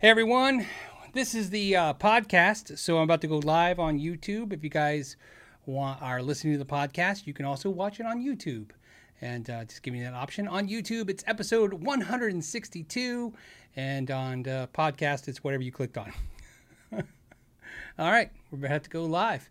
Hey everyone, this is the uh, podcast. So I'm about to go live on YouTube. If you guys want are listening to the podcast, you can also watch it on YouTube. And uh, just give me that option on YouTube. It's episode 162, and on the podcast, it's whatever you clicked on. All right, we're about to go live.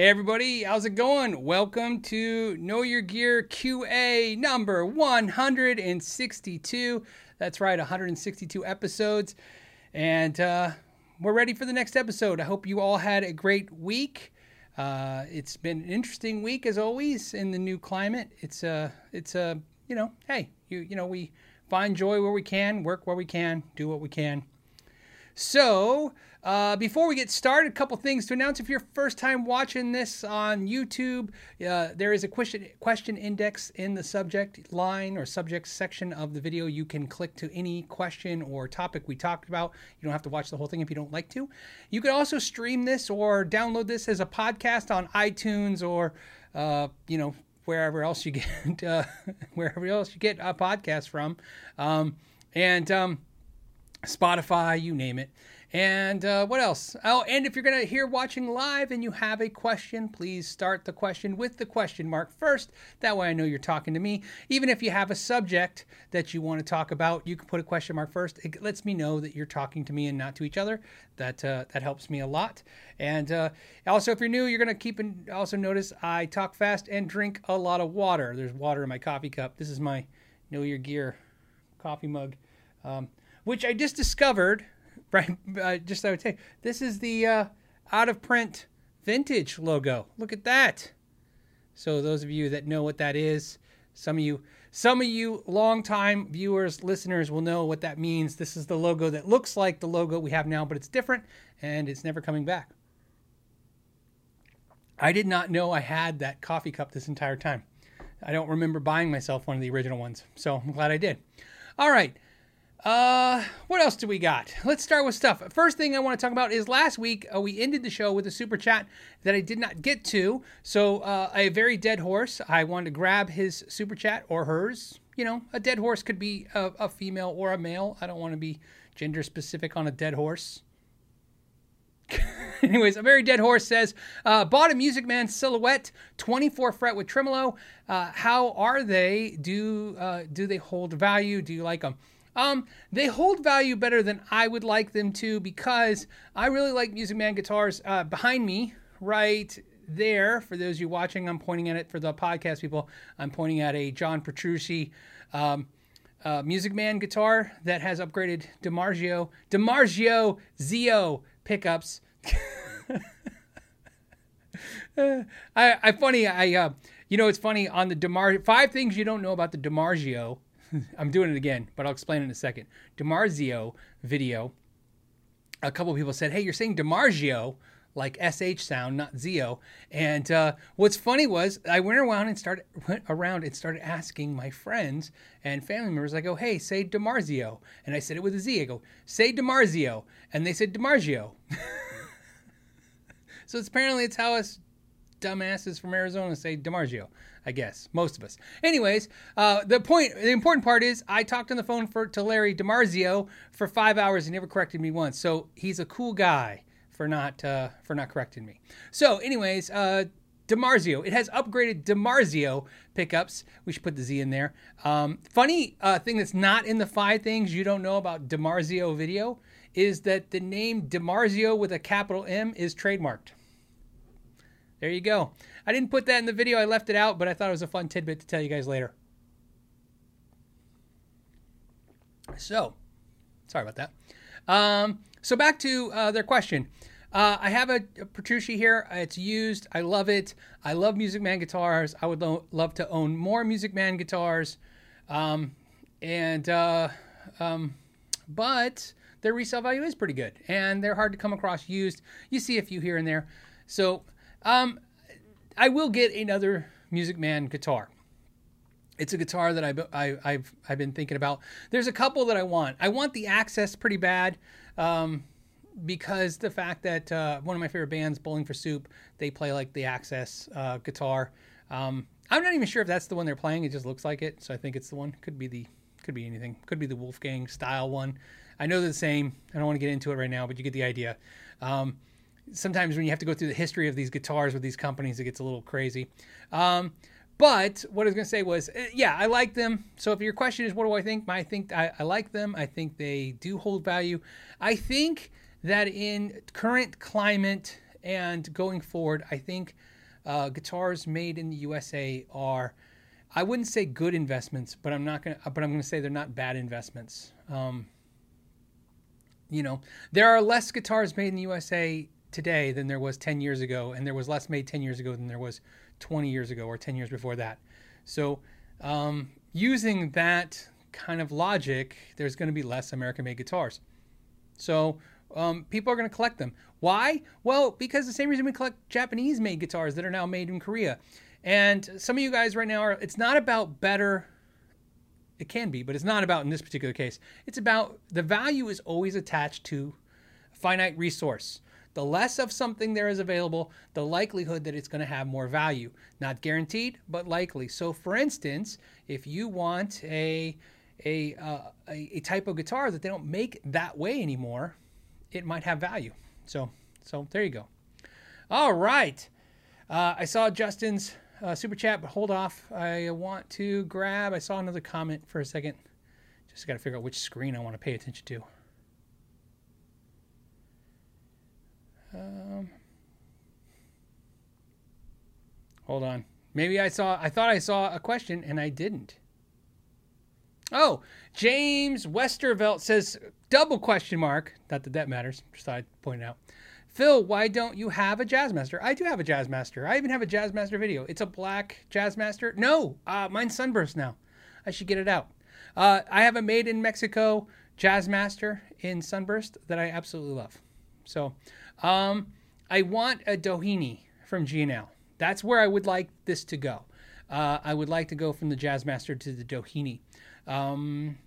Hey everybody, how's it going? Welcome to Know Your Gear QA number 162. That's right, 162 episodes. And uh, we're ready for the next episode. I hope you all had a great week. Uh, it's been an interesting week as always in the new climate. It's a, uh, it's a, uh, you know, hey, you, you know, we find joy where we can, work where we can, do what we can. So, uh, before we get started, a couple things to announce. If you're first time watching this on YouTube, uh, there is a question question index in the subject line or subject section of the video. You can click to any question or topic we talked about. You don't have to watch the whole thing if you don't like to. You can also stream this or download this as a podcast on iTunes or uh, you know wherever else you get uh, wherever else you get a podcast from, um, and um, Spotify, you name it. And uh, what else? Oh, and if you're going to hear watching live and you have a question, please start the question with the question mark first. That way I know you're talking to me. Even if you have a subject that you want to talk about, you can put a question mark first. It lets me know that you're talking to me and not to each other. That uh, that helps me a lot. And uh, also, if you're new, you're going to keep and also notice I talk fast and drink a lot of water. There's water in my coffee cup. This is my Know Your Gear coffee mug. Um, which I just discovered, right? Uh, just I would say, this is the uh, out of print vintage logo. Look at that. So those of you that know what that is, some of you, some of you longtime viewers, listeners will know what that means. This is the logo that looks like the logo we have now, but it's different and it's never coming back. I did not know I had that coffee cup this entire time. I don't remember buying myself one of the original ones, so I'm glad I did. All right. Uh, what else do we got? Let's start with stuff. First thing I want to talk about is last week uh, we ended the show with a super chat that I did not get to. So uh, a very dead horse. I wanted to grab his super chat or hers. You know, a dead horse could be a, a female or a male. I don't want to be gender specific on a dead horse. Anyways, a very dead horse says, uh, bought a Music Man silhouette, 24 fret with tremolo. Uh, how are they? Do uh, do they hold value? Do you like them? Um, they hold value better than I would like them to because I really like Music Man guitars. Uh, behind me, right there, for those of you watching, I'm pointing at it. For the podcast people, I'm pointing at a John Petrucci um, uh, Music Man guitar that has upgraded DiMarzio DiMarzio Zio pickups. I, I funny. I uh, you know it's funny on the Demar five things you don't know about the DiMarzio I'm doing it again, but I'll explain in a second. DiMarzio video. A couple people said, "Hey, you're saying DiMarzio like sh sound, not Zio." And uh, what's funny was I went around and started went around and started asking my friends and family members. I go, "Hey, say DiMarzio," and I said it with a Z. I go, "Say DiMarzio," and they said DiMarzio. so it's apparently it's how us dumbasses from Arizona say DiMarzio. I guess most of us. Anyways, uh, the point, the important part is, I talked on the phone for to Larry DiMarzio for five hours. He never corrected me once, so he's a cool guy for not uh, for not correcting me. So, anyways, uh, DiMarzio. It has upgraded DiMarzio pickups. We should put the Z in there. Um, funny uh, thing that's not in the five things you don't know about DiMarzio video is that the name DiMarzio with a capital M is trademarked. There you go. I didn't put that in the video. I left it out, but I thought it was a fun tidbit to tell you guys later. So, sorry about that. Um, so back to uh, their question. Uh, I have a, a Petrucci here. It's used. I love it. I love Music Man guitars. I would lo- love to own more Music Man guitars. Um, and uh, um, but their resale value is pretty good, and they're hard to come across used. You see a few here and there. So um, I will get another Music Man guitar. It's a guitar that I've, I, have i I've been thinking about. There's a couple that I want. I want the Access pretty bad um, because the fact that uh, one of my favorite bands, Bowling for Soup, they play like the Access uh, guitar. Um, I'm not even sure if that's the one they're playing. It just looks like it, so I think it's the one. Could be the could be anything. Could be the Wolfgang style one. I know they're the same. I don't want to get into it right now, but you get the idea. Um, sometimes when you have to go through the history of these guitars with these companies, it gets a little crazy. Um, but what I was going to say was, uh, yeah, I like them. So if your question is, what do I think? I think I, I like them. I think they do hold value. I think that in current climate and going forward, I think uh, guitars made in the USA are, I wouldn't say good investments, but I'm not gonna, but I'm gonna say they're not bad investments. Um, you know, there are less guitars made in the USA today than there was 10 years ago, and there was less made 10 years ago than there was 20 years ago or 10 years before that. So, um, using that kind of logic, there's going to be less American made guitars. So, um, people are going to collect them. Why? Well, because the same reason we collect Japanese made guitars that are now made in Korea. And some of you guys right now are, it's not about better. It can be, but it's not about in this particular case. It's about the value is always attached to finite resource. The less of something there is available, the likelihood that it's going to have more value. Not guaranteed, but likely. So, for instance, if you want a a, uh, a, a type of guitar that they don't make that way anymore, it might have value. So, so there you go. All right. Uh, I saw Justin's uh, super chat, but hold off. I want to grab. I saw another comment for a second. Just got to figure out which screen I want to pay attention to. Um, hold on. Maybe I saw. I thought I saw a question and I didn't. Oh, James Westervelt says double question mark. Not that that matters. Just thought I'd point it out. Phil, why don't you have a Jazzmaster? I do have a Jazzmaster. I even have a Jazzmaster video. It's a black Jazzmaster. No, uh, mine's Sunburst now. I should get it out. Uh, I have a made in Mexico Jazzmaster in Sunburst that I absolutely love. So um, I want a Doheny from G&L. That's where I would like this to go. Uh, I would like to go from the Jazzmaster to the Doheny. Um,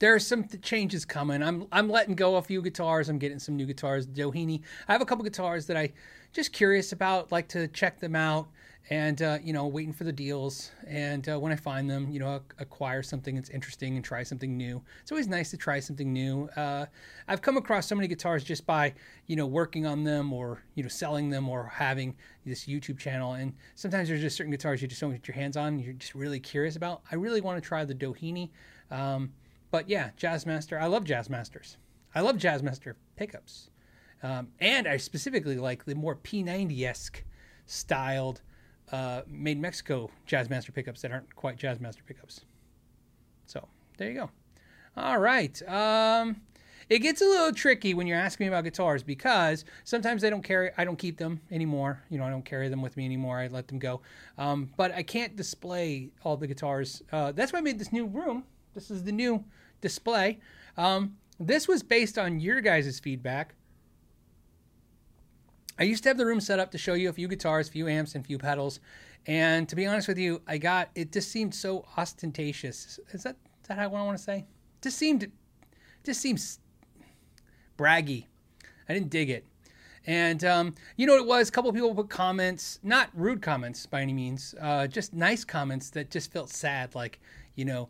there are some th- changes coming. I'm I'm letting go a few guitars. I'm getting some new guitars. Doheny. I have a couple guitars that I just curious about. Like to check them out, and uh, you know, waiting for the deals. And uh, when I find them, you know, acquire something that's interesting and try something new. It's always nice to try something new. Uh, I've come across so many guitars just by you know working on them or you know selling them or having this YouTube channel. And sometimes there's just certain guitars you just don't get your hands on. You're just really curious about. I really want to try the Doheny. Um, but yeah, Jazzmaster. I love Jazzmasters. I love Jazzmaster pickups. Um, and I specifically like the more P90 esque styled uh, made Mexico Jazzmaster pickups that aren't quite Jazzmaster pickups. So there you go. All right. Um, it gets a little tricky when you're asking me about guitars because sometimes I don't carry. I don't keep them anymore. You know, I don't carry them with me anymore. I let them go. Um, but I can't display all the guitars. Uh, that's why I made this new room. This is the new display. Um, this was based on your guys' feedback. I used to have the room set up to show you a few guitars, a few amps, and a few pedals. And to be honest with you, I got it just seemed so ostentatious. Is that is that what I want to say? Just seemed just seems braggy. I didn't dig it. And um, you know what it was? A couple people put comments, not rude comments by any means, uh, just nice comments that just felt sad. Like, you know,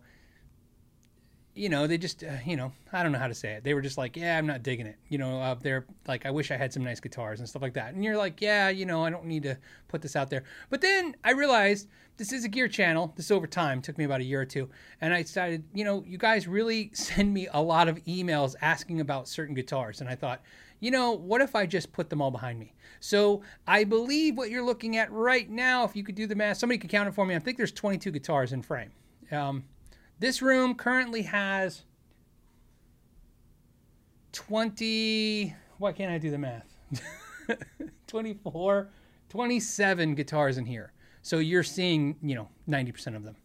you know, they just, uh, you know, I don't know how to say it. They were just like, yeah, I'm not digging it. You know, uh, they're like, I wish I had some nice guitars and stuff like that. And you're like, yeah, you know, I don't need to put this out there. But then I realized this is a gear channel. This over time took me about a year or two. And I decided, you know, you guys really send me a lot of emails asking about certain guitars. And I thought, you know, what if I just put them all behind me? So I believe what you're looking at right now, if you could do the math, somebody could count it for me. I think there's 22 guitars in frame. Um, this room currently has 20. Why can't I do the math? 24, 27 guitars in here. So you're seeing, you know, 90% of them.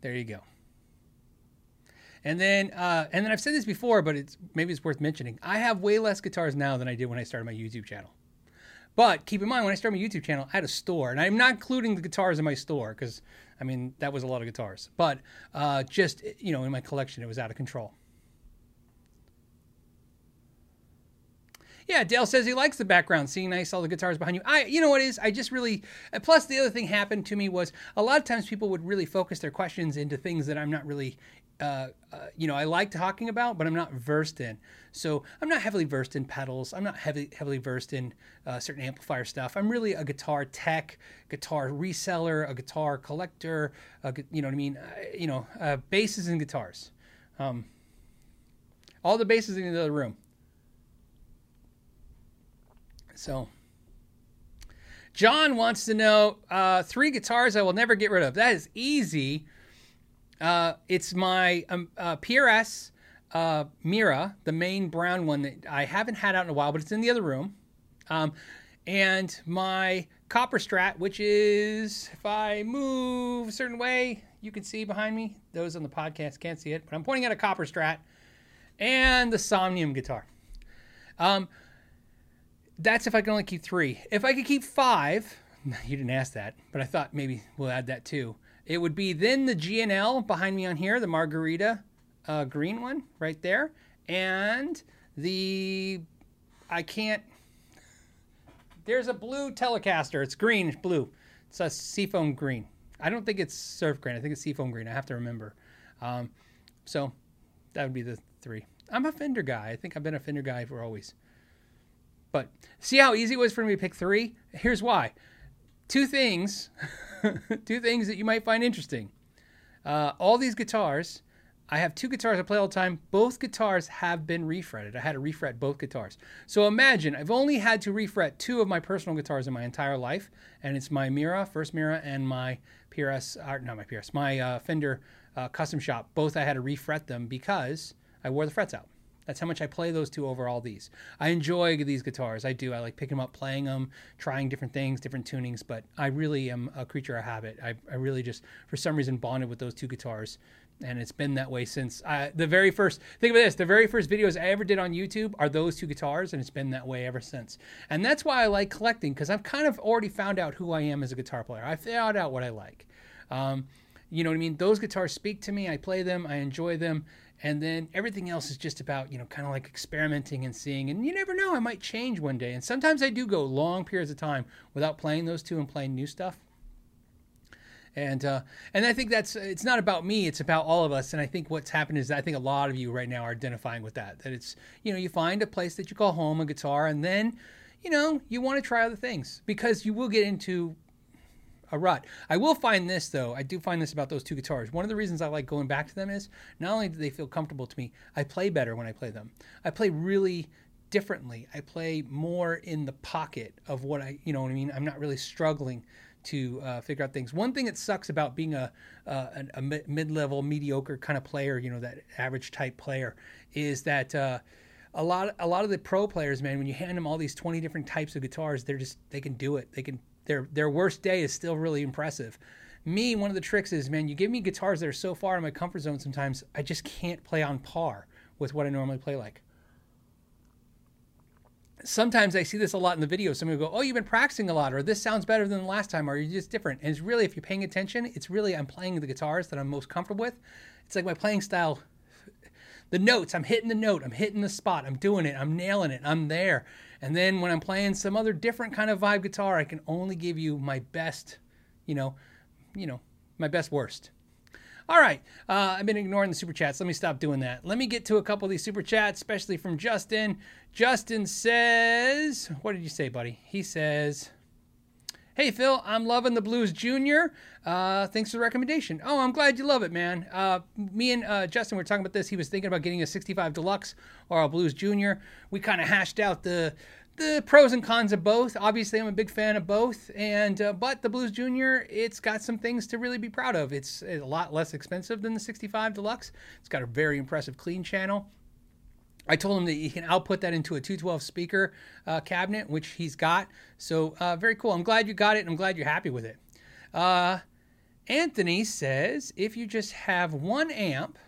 There you go. And then, uh, and then I've said this before, but it's maybe it's worth mentioning. I have way less guitars now than I did when I started my YouTube channel. But keep in mind, when I started my YouTube channel, I had a store, and I'm not including the guitars in my store because I mean, that was a lot of guitars. But uh, just, you know, in my collection, it was out of control. Yeah, Dale says he likes the background, seeing nice all the guitars behind you. I, you know what is? I just really. Plus, the other thing happened to me was a lot of times people would really focus their questions into things that I'm not really uh, uh, you know, I like talking about, but I'm not versed in. So I'm not heavily versed in pedals. I'm not heavily heavily versed in uh, certain amplifier stuff. I'm really a guitar tech, guitar reseller, a guitar collector. A, you know what I mean? you know, uh, basses and guitars. Um, all the basses in the other room. So. John wants to know three guitars I will never get rid of. That is easy. Uh, it's my um, uh, PRS uh, Mira, the main brown one that I haven't had out in a while, but it's in the other room. Um, and my copper strat, which is if I move a certain way, you can see behind me. Those on the podcast can't see it, but I'm pointing at a copper strat and the Somnium guitar. Um, that's if I can only keep three. If I could keep five, you didn't ask that, but I thought maybe we'll add that too. It would be then the G&L behind me on here, the Margarita uh, green one right there, and the I can't. There's a blue Telecaster. It's green, it's blue. It's a seafoam green. I don't think it's surf green. I think it's seafoam green. I have to remember. Um, so that would be the three. I'm a Fender guy. I think I've been a Fender guy for always. But see how easy it was for me to pick three? Here's why. Two things two things that you might find interesting. Uh, all these guitars, I have two guitars I play all the time. Both guitars have been refretted. I had to refret both guitars. So imagine I've only had to refret two of my personal guitars in my entire life, and it's my Mira, first Mira, and my PRS, or uh, not my PRS, my uh, Fender uh, Custom Shop. Both I had to refret them because I wore the frets out. That's how much I play those two over all these. I enjoy these guitars. I do. I like picking them up, playing them, trying different things, different tunings. But I really am a creature of habit. I, I really just, for some reason, bonded with those two guitars. And it's been that way since I, the very first. Think of this: the very first videos I ever did on YouTube are those two guitars, and it's been that way ever since. And that's why I like collecting because I've kind of already found out who I am as a guitar player. I found out what I like. Um, you know what I mean? Those guitars speak to me. I play them. I enjoy them and then everything else is just about you know kind of like experimenting and seeing and you never know i might change one day and sometimes i do go long periods of time without playing those two and playing new stuff and uh, and I think that's it's not about me; it's about all of us. And I think what's happened is I think a lot of you right now are identifying with that. That it's you know you find a place that you call home, a guitar, and then you know you want to try other things because you will get into a rut. I will find this though. I do find this about those two guitars. One of the reasons I like going back to them is not only do they feel comfortable to me, I play better when I play them. I play really differently. I play more in the pocket of what I, you know what I mean. I'm not really struggling to uh, figure out things. One thing that sucks about being a, uh, a, mid-level, mediocre kind of player, you know, that average type player, is that uh, a lot, a lot of the pro players, man, when you hand them all these 20 different types of guitars, they're just they can do it. They can their their worst day is still really impressive. Me, one of the tricks is, man, you give me guitars that are so far in my comfort zone sometimes, I just can't play on par with what I normally play like. Sometimes I see this a lot in the video. Somebody will go, "Oh, you've been practicing a lot," or "This sounds better than the last time," or "You're just different." And it's really, if you're paying attention, it's really I'm playing the guitars that I'm most comfortable with. It's like my playing style the notes. I'm hitting the note. I'm hitting the spot. I'm doing it. I'm nailing it. I'm there. And then when I'm playing some other different kind of vibe guitar, I can only give you my best, you know, you know, my best worst. All right, uh, I've been ignoring the super chats. Let me stop doing that. Let me get to a couple of these super chats, especially from Justin. Justin says, "What did you say, buddy?" He says. Hey, Phil, I'm loving the Blues Junior. Uh, thanks for the recommendation. Oh, I'm glad you love it, man. Uh, me and uh, Justin were talking about this. He was thinking about getting a 65 Deluxe or a Blues Junior. We kind of hashed out the the pros and cons of both. Obviously, I'm a big fan of both, and uh, but the Blues Junior, it's got some things to really be proud of. It's a lot less expensive than the 65 Deluxe. It's got a very impressive clean channel. I told him that he can output that into a 212 speaker uh, cabinet, which he's got. So uh, very cool. I'm glad you got it, and I'm glad you're happy with it. Uh, Anthony says if you just have one amp,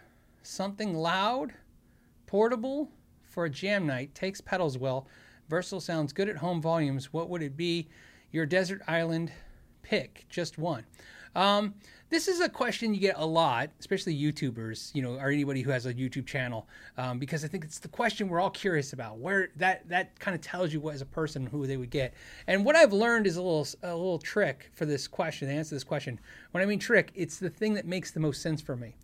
something loud, portable for a jam night, takes pedals well, versatile sounds good at home volumes, what would it be? Your desert island pick, just one. Um, this is a question you get a lot, especially YouTubers, you know, or anybody who has a YouTube channel, um, because I think it's the question we're all curious about. Where that that kind of tells you what as a person who they would get. And what I've learned is a little a little trick for this question. To answer this question, when I mean trick, it's the thing that makes the most sense for me.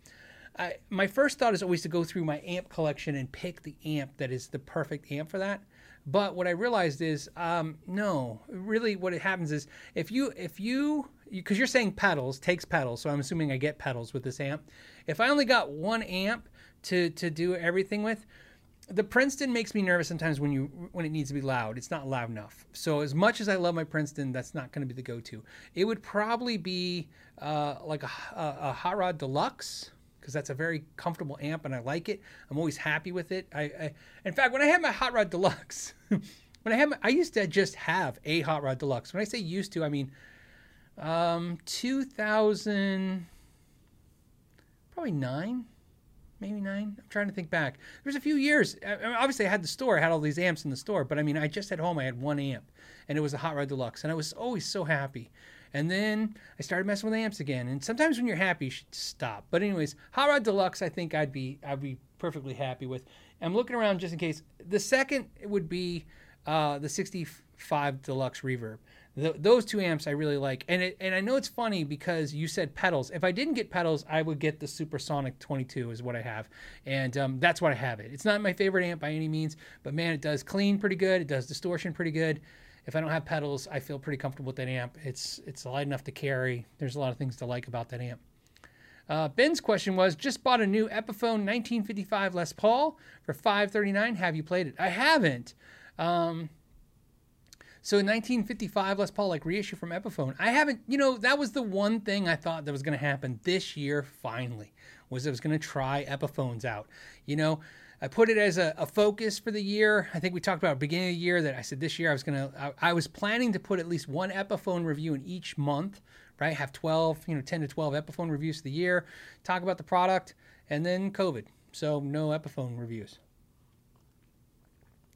I, my first thought is always to go through my amp collection and pick the amp that is the perfect amp for that. But what I realized is, um, no, really, what it happens is if you if you because you, are saying pedals takes pedals, so I'm assuming I get pedals with this amp. If I only got one amp to to do everything with, the Princeton makes me nervous sometimes when you when it needs to be loud. It's not loud enough. So as much as I love my Princeton, that's not going to be the go-to. It would probably be uh, like a, a, a Hot Rod Deluxe because that's a very comfortable amp and I like it. I'm always happy with it. I, I in fact, when I had my Hot Rod Deluxe, when I had my, I used to just have a Hot Rod Deluxe. When I say used to, I mean um, 2000, probably nine, maybe nine. I'm trying to think back. There's a few years. I mean, obviously, I had the store. I had all these amps in the store, but I mean, I just at home I had one amp, and it was a Hot Rod Deluxe, and I was always so happy. And then I started messing with amps again. And sometimes when you're happy, you should stop. But anyways, Hot Rod Deluxe, I think I'd be I'd be perfectly happy with. I'm looking around just in case. The second would be uh, the 65 Deluxe Reverb. Those two amps I really like, and it, and I know it's funny because you said pedals. If I didn't get pedals, I would get the Supersonic 22 is what I have, and um, that's what I have it. It's not my favorite amp by any means, but man, it does clean pretty good. It does distortion pretty good if I don't have pedals, I feel pretty comfortable with that amp. It's it's light enough to carry. There's a lot of things to like about that amp. Uh, Ben's question was: Just bought a new Epiphone 1955 Les Paul for 539. Have you played it? I haven't. Um, so in 1955 Les Paul, like reissue from Epiphone. I haven't. You know, that was the one thing I thought that was going to happen this year. Finally, was I was going to try Epiphones out. You know, I put it as a, a, focus for the year. I think we talked about beginning of the year that I said this year I was gonna I, I, was planning to put at least one Epiphone review in each month, right? Have 12, you know, 10 to 12 Epiphone reviews of the year, talk about the product, and then COVID. So no Epiphone reviews.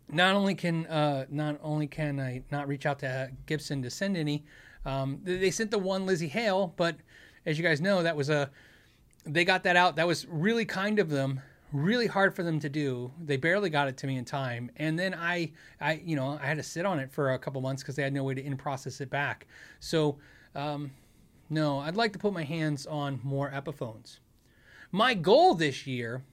Not only can uh, not only can I not reach out to Gibson to send any, um, they sent the one Lzzy Hale, but as you guys know, that was a they got that out. That was really kind of them really hard for them to do. They barely got it to me in time, and then I, I, you know, I had to sit on it for a couple months because they had no way to in process it back. So, um, no, I'd like to put my hands on more Epiphones. My goal this year,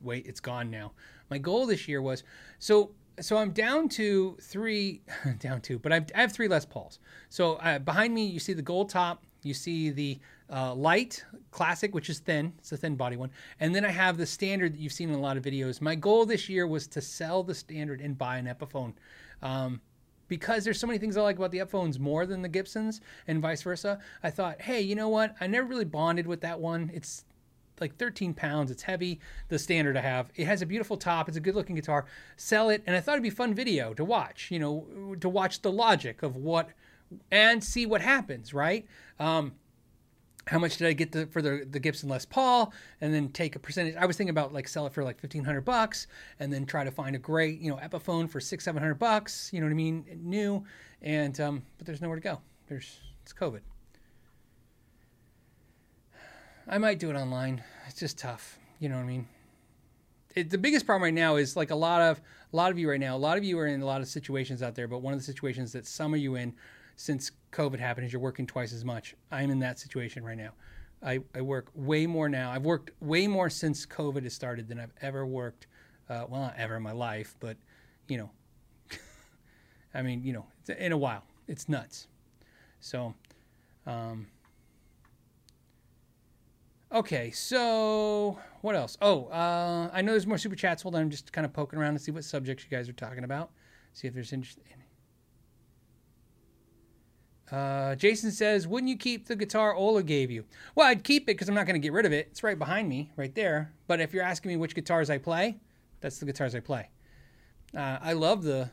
wait, it's gone now. My goal this year was so. So I'm down to three, down two, but I've, I have three Les Pauls. So uh, behind me, you see the gold top, you see the uh, light classic, which is thin. It's a thin body one. And then I have the standard that you've seen in a lot of videos. My goal this year was to sell the standard and buy an Epiphone. Um, because there's so many things I like about the Epiphones more than the Gibsons and vice versa. I thought, hey, you know what? I never really bonded with that one. It's like 13 pounds. It's heavy. The standard I have. It has a beautiful top. It's a good looking guitar. Sell it, and I thought it'd be fun video to watch. You know, to watch the logic of what and see what happens. Right. Um, how much did I get the, for the, the Gibson Les Paul and then take a percentage. I was thinking about like sell it for like 1500 bucks and then try to find a great, you know, Epiphone for six, 700 bucks, you know what I mean? New. And, um, but there's nowhere to go. There's, it's COVID. I might do it online. It's just tough. You know what I mean? It, the biggest problem right now is like a lot of, a lot of you right now, a lot of you are in a lot of situations out there, but one of the situations that some of you in since COVID happened is you're working twice as much. I'm in that situation right now. I, I work way more now. I've worked way more since COVID has started than I've ever worked. Uh, well, not ever in my life, but you know, I mean, you know, in a while. It's nuts. So, um, okay. So what else? Oh, uh, I know there's more super chats. Hold on, I'm just kind of poking around to see what subjects you guys are talking about. See if there's interest. Uh, Jason says, "Wouldn't you keep the guitar Ola gave you?" Well, I'd keep it because I'm not going to get rid of it. It's right behind me, right there. But if you're asking me which guitars I play, that's the guitars I play. Uh, I love the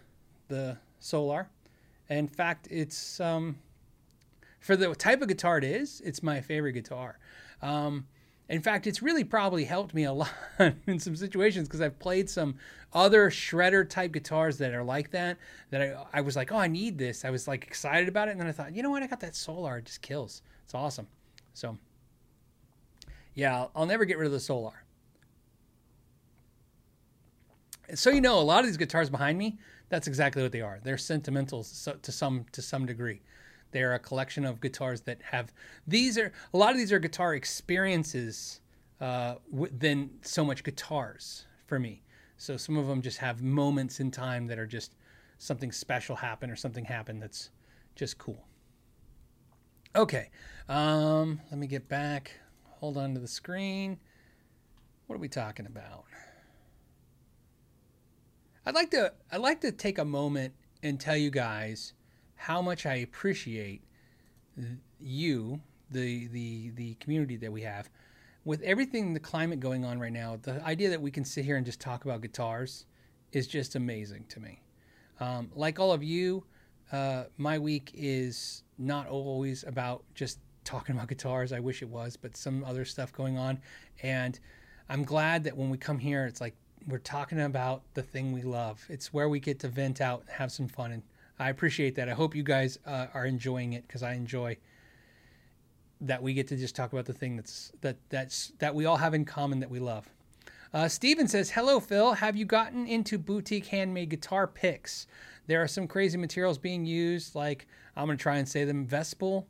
the Solar. In fact, it's um, for the type of guitar it is. It's my favorite guitar. Um, In fact, it's really probably helped me a lot in some situations because I've played some other shredder type guitars that are like that. That I, I was like, oh, I need this. I was like excited about it, and then I thought, you know what? I got that Solar. It just kills. It's awesome. So, yeah, I'll, I'll never get rid of the Solar. So you know, a lot of these guitars behind me, that's exactly what they are. They're sentimental to some to some degree. They're a collection of guitars that have these are a lot of these are guitar experiences uh, than so much guitars for me. So some of them just have moments in time that are just something special happen or something happen that's just cool. Okay, um, let me get back. Hold on to the screen. What are we talking about? I'd like to I'd like to take a moment and tell you guys how much I appreciate you, the the the community that we have, with everything the climate going on right now. The idea that we can sit here and just talk about guitars is just amazing to me. Um, like all of you, uh, my week is not always about just talking about guitars. I wish it was, but some other stuff going on, and I'm glad that when we come here, it's like we're talking about the thing we love. It's where we get to vent out, have some fun, and I appreciate that. I hope you guys uh, are enjoying it because I enjoy that we get to just talk about the thing that's that that's that we all have in common that we love. Uh, Steven says, "Hello, Phil. Have you gotten into boutique handmade guitar picks? There are some crazy materials being used, like I'm going to try and say them: Vespel,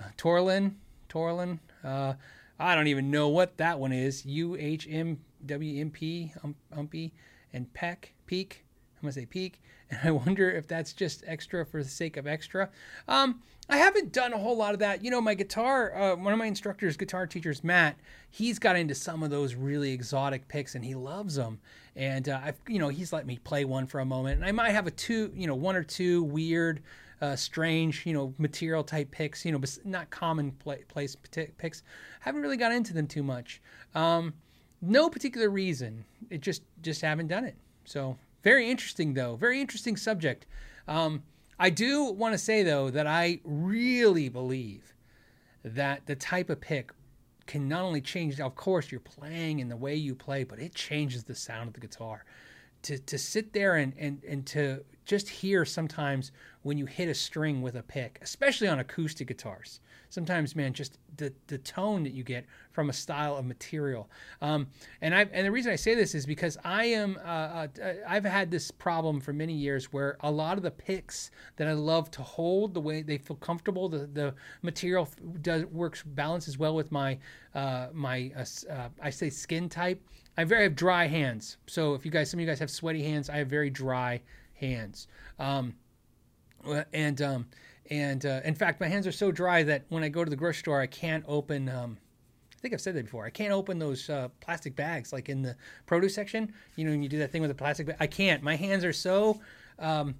uh, Torlin, Torlin. Uh, I don't even know what that one is. U H M WMP, um, Umpy, and Peck, Peak. I'm going to say Peak. I wonder if that's just extra for the sake of extra. Um, I haven't done a whole lot of that. You know, my guitar, uh, one of my instructors, guitar teachers, Matt, he's got into some of those really exotic picks and he loves them. And, uh, I've, you know, he's let me play one for a moment. And I might have a two, you know, one or two weird, uh, strange, you know, material type picks, you know, but not common place picks. Haven't really got into them too much. Um, no particular reason. It just just haven't done it. So very interesting though. Very interesting subject. Um, I do want to say though that I really believe that the type of pick can not only change, of course, your playing and the way you play, but it changes the sound of the guitar. To to sit there and and and to just hear sometimes when you hit a string with a pick, especially on acoustic guitars sometimes, man, just the the tone that you get from a style of material. Um, and I and the reason I say this is because I am uh, uh, I've had this problem for many years where a lot of the picks that I love to hold the way they feel comfortable, the the material does works balances well with my uh, my uh, uh, I say skin type. I very have dry hands. So if you guys, some of you guys have sweaty hands, I have very dry hands. Um, and um, and uh, in fact, my hands are so dry that when I go to the grocery store, I can't open. Um, I think I've said that before. I can't open those uh, plastic bags, like in the produce section. You know, when you do that thing with a plastic bag, I can't. My hands are so um,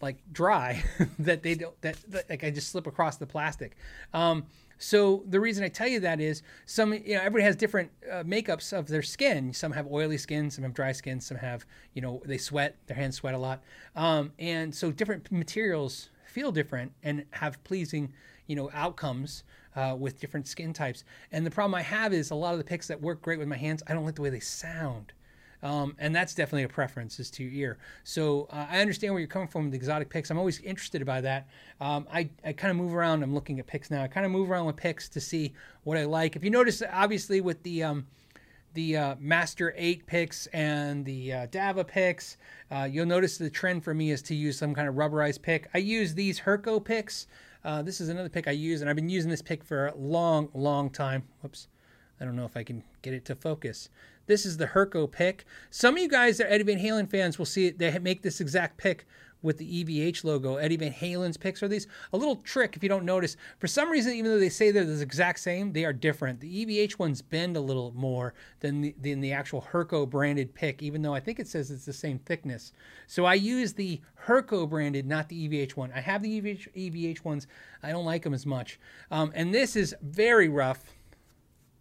like dry that they don't. That, that, like I just slip across the plastic. Um, so the reason I tell you that is some, you know, everybody has different uh, makeups of their skin. Some have oily skin, some have dry skin, some have, you know, they sweat, their hands sweat a lot, um, and so different materials feel different and have pleasing, you know, outcomes uh, with different skin types. And the problem I have is a lot of the picks that work great with my hands, I don't like the way they sound. Um, and that's definitely a preference is to your ear. So uh, I understand where you're coming from with exotic picks. I'm always interested by that. Um, I, I kind of move around. I'm looking at picks now. I kind of move around with picks to see what I like. If you notice, obviously with the um, the uh, Master 8 picks and the uh, Dava picks, uh, you'll notice the trend for me is to use some kind of rubberized pick. I use these Herco picks. Uh, this is another pick I use, and I've been using this pick for a long, long time. Whoops. I don't know if I can get it to focus. This is the Herco pick. Some of you guys that are Eddie Van Halen fans will see it. They make this exact pick with the EVH logo. Eddie Van Halen's picks are these. A little trick if you don't notice. For some reason, even though they say they're the exact same, they are different. The EVH ones bend a little more than the, than the actual Herco branded pick, even though I think it says it's the same thickness. So I use the Herco branded, not the EVH one. I have the EVH, EVH ones. I don't like them as much. Um, and this is very rough.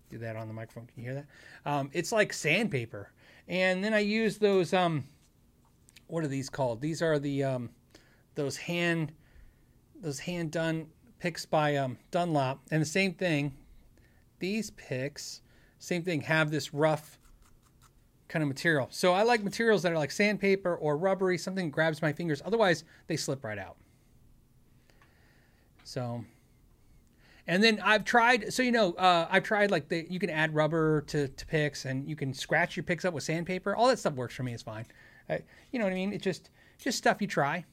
Do that on the microphone. Can you hear that? Um, it's like sandpaper. And then I use those. Um, what are these called? These are the um, those hand those hand done picks by um, Dunlop, and the same thing. These picks same thing, have this rough kind of material. So I like materials that are like sandpaper or rubbery, something grabs my fingers. Otherwise, they slip right out. So, and then I've tried. So you know, uh, I've tried like the you can add rubber to to picks, and you can scratch your picks up with sandpaper. All that stuff works for me. It's fine. You know what I mean? It's just just stuff you try.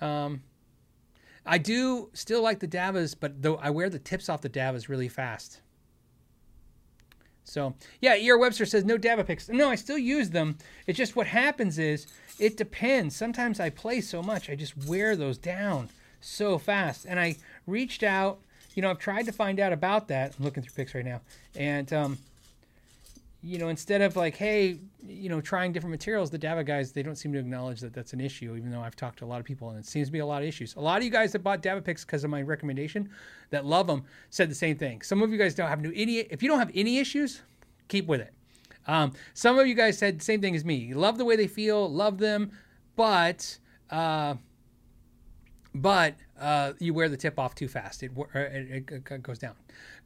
Um, I do still like the Davas, but though I wear the tips off the Davas really fast. So yeah, Ear Webster says no Dava picks. No, I still use them. It's just what happens is it depends. Sometimes I play so much I just wear those down so fast. And I reached out. You know, I've tried to find out about that. I'm looking through picks right now, and um, you know, instead of like, hey, you know, trying different materials, the Dava guys, they don't seem to acknowledge that that's an issue, even though I've talked to a lot of people and it seems to be a lot of issues. A lot of you guys that bought Dava picks because of my recommendation that love them said the same thing. Some of you guys don't have any, if you don't have any issues, keep with it. Um, some of you guys said the same thing as me. You love the way they feel, love them, but, uh, but uh, you wear the tip off too fast. It, it, it, goes down.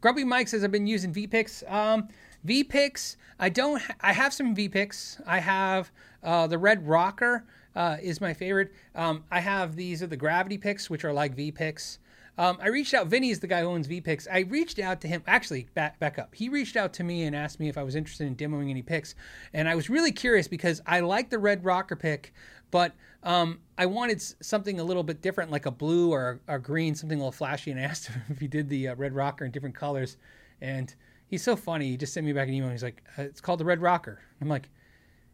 Grumpy Mike says, I've been using V-Picks. Um, V picks. I don't. Ha- I have some V picks. I have uh, the Red Rocker uh, is my favorite. Um, I have these are the Gravity picks, which are like V picks. Um, I reached out. Vinny is the guy who owns V picks. I reached out to him. Actually, back back up. He reached out to me and asked me if I was interested in demoing any picks, and I was really curious because I like the Red Rocker pick, but um, I wanted something a little bit different, like a blue or a, green, something a little flashy. And I asked him if he did the uh, Red Rocker in different colors, and he's so funny. He just sent me back an email. He's like, uh, it's called the Red Rocker. I'm like,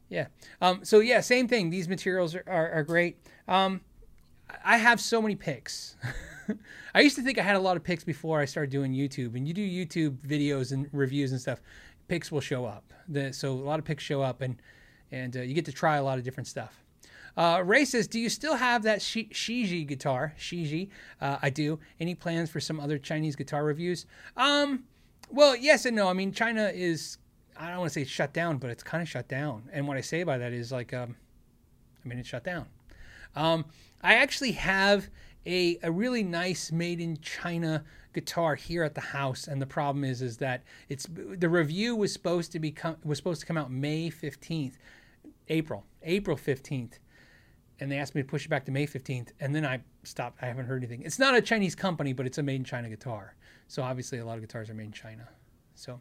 yeah. Um, so yeah, same thing. These materials are, are, are great. Um, I have so many picks. I used to think I had a lot of picks before I started doing YouTube. And you do YouTube videos and reviews and stuff, picks will show up. The, so a lot of picks show up, and and uh, you get to try a lot of different stuff. Uh, Ray says, "Do you still have that Shijie guitar?" Shijie, uh, I do. Any plans for some other Chinese guitar reviews? Um, well, yes and no. I mean, China is, I don't want to say shut down, but it's kind of shut down. And what I say by that is like, um, I mean, it's shut down. Um, I actually have a, a really nice made in China guitar here at the house, and the problem is is that it's the review was supposed to be com- was supposed to come out May fifteenth, April April fifteenth, and they asked me to push it back to May fifteenth, and then I stopped. I haven't heard anything. It's not a Chinese company, but it's a made in China guitar. So obviously, a lot of guitars are made in China. So,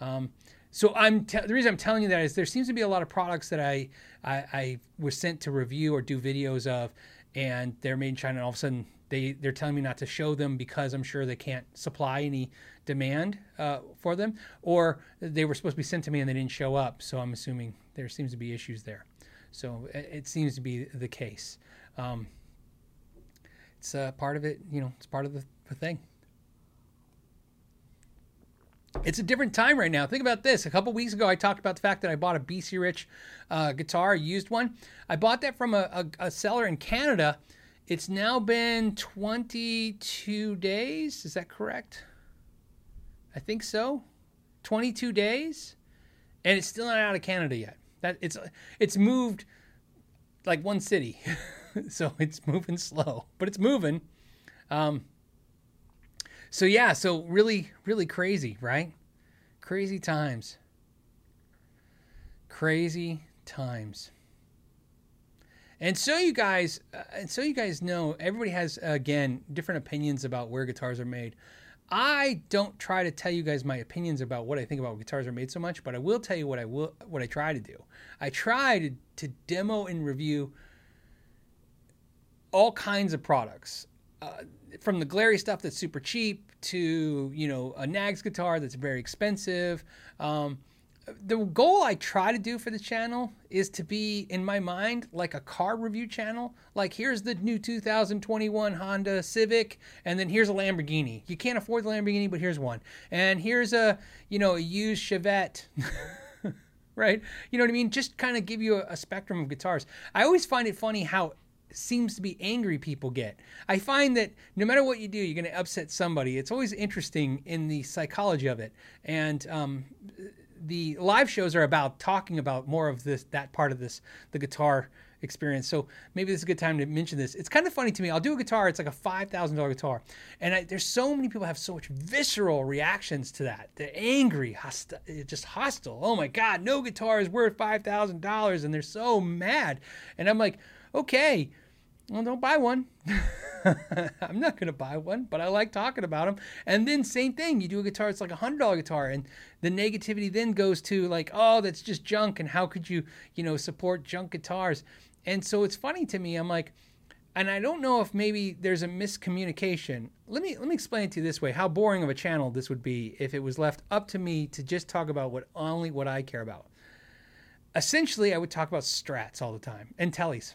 um, so I'm the reason I'm telling you that is there seems to be a lot of products that I, I, I was sent to review or do videos of, and they're made in China. And all of a sudden, they they're telling me not to show them because I'm sure they can't supply any demand uh, for them, or they were supposed to be sent to me and they didn't show up. So I'm assuming there seems to be issues there. So it, it seems to be the case. Um, it's uh, part of it, you know, it's part of the, the thing it's a different time right now. Think about this. A couple weeks ago, I talked about the fact that I bought a BC Rich uh, guitar, used one. I bought that from a, a, a, seller in Canada. It's now been 22 days. Is that correct? I think so. 22 days, and it's still not out of Canada yet. That it's it's moved like one city, so it's moving slow, but it's moving. Um, so yeah, so really, really crazy, right? Crazy times. Crazy times. And so you guys, uh, and so you guys know, everybody has again different opinions about where guitars are made. I don't try to tell you guys my opinions about what I think about guitars are made so much, but I will tell you what I will what I try to do. I try to, to demo and review all kinds of products. Uh, from the Glarry stuff that's super cheap to you know a Nags guitar that's very expensive. Um, the goal I try to do for the channel is to be in my mind like a car review channel. Like here's the new 2021 Honda Civic, and then here's a Lamborghini. You can't afford the Lamborghini, but here's one. And here's a you know a used Chevette. right? You know what I mean? Just kind of give you a, a, spectrum of guitars. I always find it funny how seems to be angry people get. I find that no matter what you do, you're going to upset somebody. It's always interesting in the psychology of it. And um, the live shows are about talking about more of this that part of this the guitar experience. So maybe this is a good time to mention this. It's kind of funny to me. I'll do a guitar. It's like a five thousand dollar guitar, and I, there's so many people have so much visceral reactions to that. They're angry, hostile, just hostile. Oh my God, no guitar is worth five thousand dollars, and they're so mad. And I'm like, okay, well, don't buy one. I'm not going to buy one, but I like talking about them. And then same thing, you do a guitar, it's like a hundred dollar guitar, and the negativity then goes to like, oh, that's just junk, and how could you, you know, support junk guitars? And so it's funny to me. I'm like, and I don't know if maybe there's a miscommunication. Let me let me explain it to you this way: how boring of a channel this would be if it was left up to me to just talk about what only what I care about. Essentially, I would talk about strats all the time and tellies.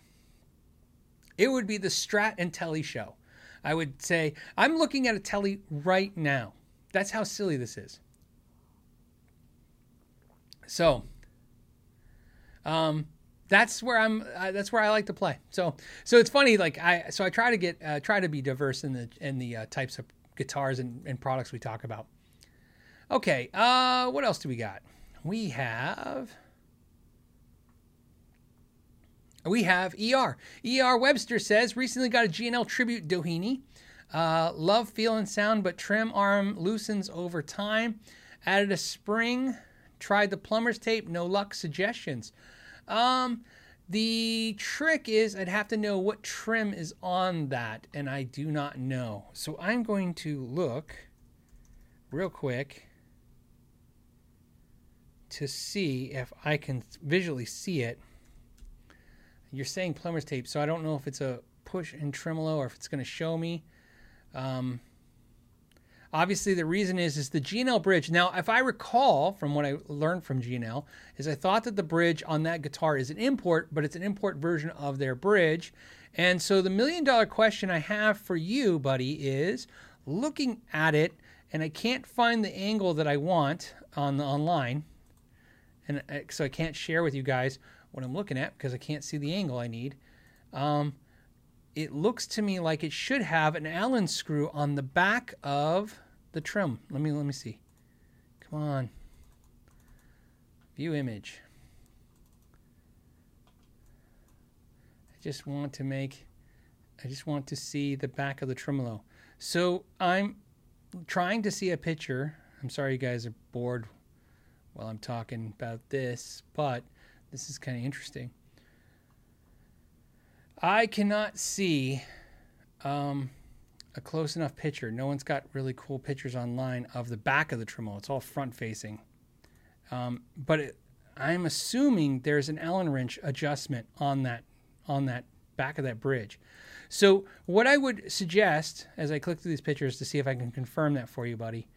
It would be the Strat and Telly show. I would say, I'm looking at a Telly right now. That's how silly this is. So, um, that's where I'm. Uh, that's where I like to play. So, so it's funny. Like I, so I try to get, uh, try to be diverse in the in the uh, types of guitars and, and products we talk about. Okay. Uh, what else do we got? We have we have ER. ER Webster says recently got a G&L tribute Doheny. Uh, love feel and sound, but trem arm loosens over time. Added a spring. Tried the plumber's tape. No luck. Suggestions. Um, the trick is I'd have to know what trem is on that, and I do not know. So I'm going to look real quick to see if I can visually see it. You're saying plumber's tape, so I don't know if it's a push and tremolo or if it's going to show me. Um, obviously, the reason is is the G&L bridge. Now, if I recall from what I learned from G&L, is I thought that the bridge on that guitar is an import, but it's an import version of their bridge. And so the million dollar question I have for you, buddy, is looking at it, and I can't find the angle that I want on the online, and uh, so I can't share with you guys what I'm looking at because I can't see the angle I need. Um, it looks to me like it should have an Allen screw on the back of the trem. Let me let me see. Come on. View image. I just want to make I just want to see the back of the tremolo. So I'm trying to see a picture. I'm sorry you guys are bored while I'm talking about this, but this is kind of interesting. I cannot see um, a close enough picture. No one's got really cool pictures online of the back of the tremolo. It's all front facing. Um, but it, I'm assuming there's an Allen wrench adjustment on that on that back of that bridge. So what I would suggest as I click through these pictures to see if I can confirm that for you, buddy,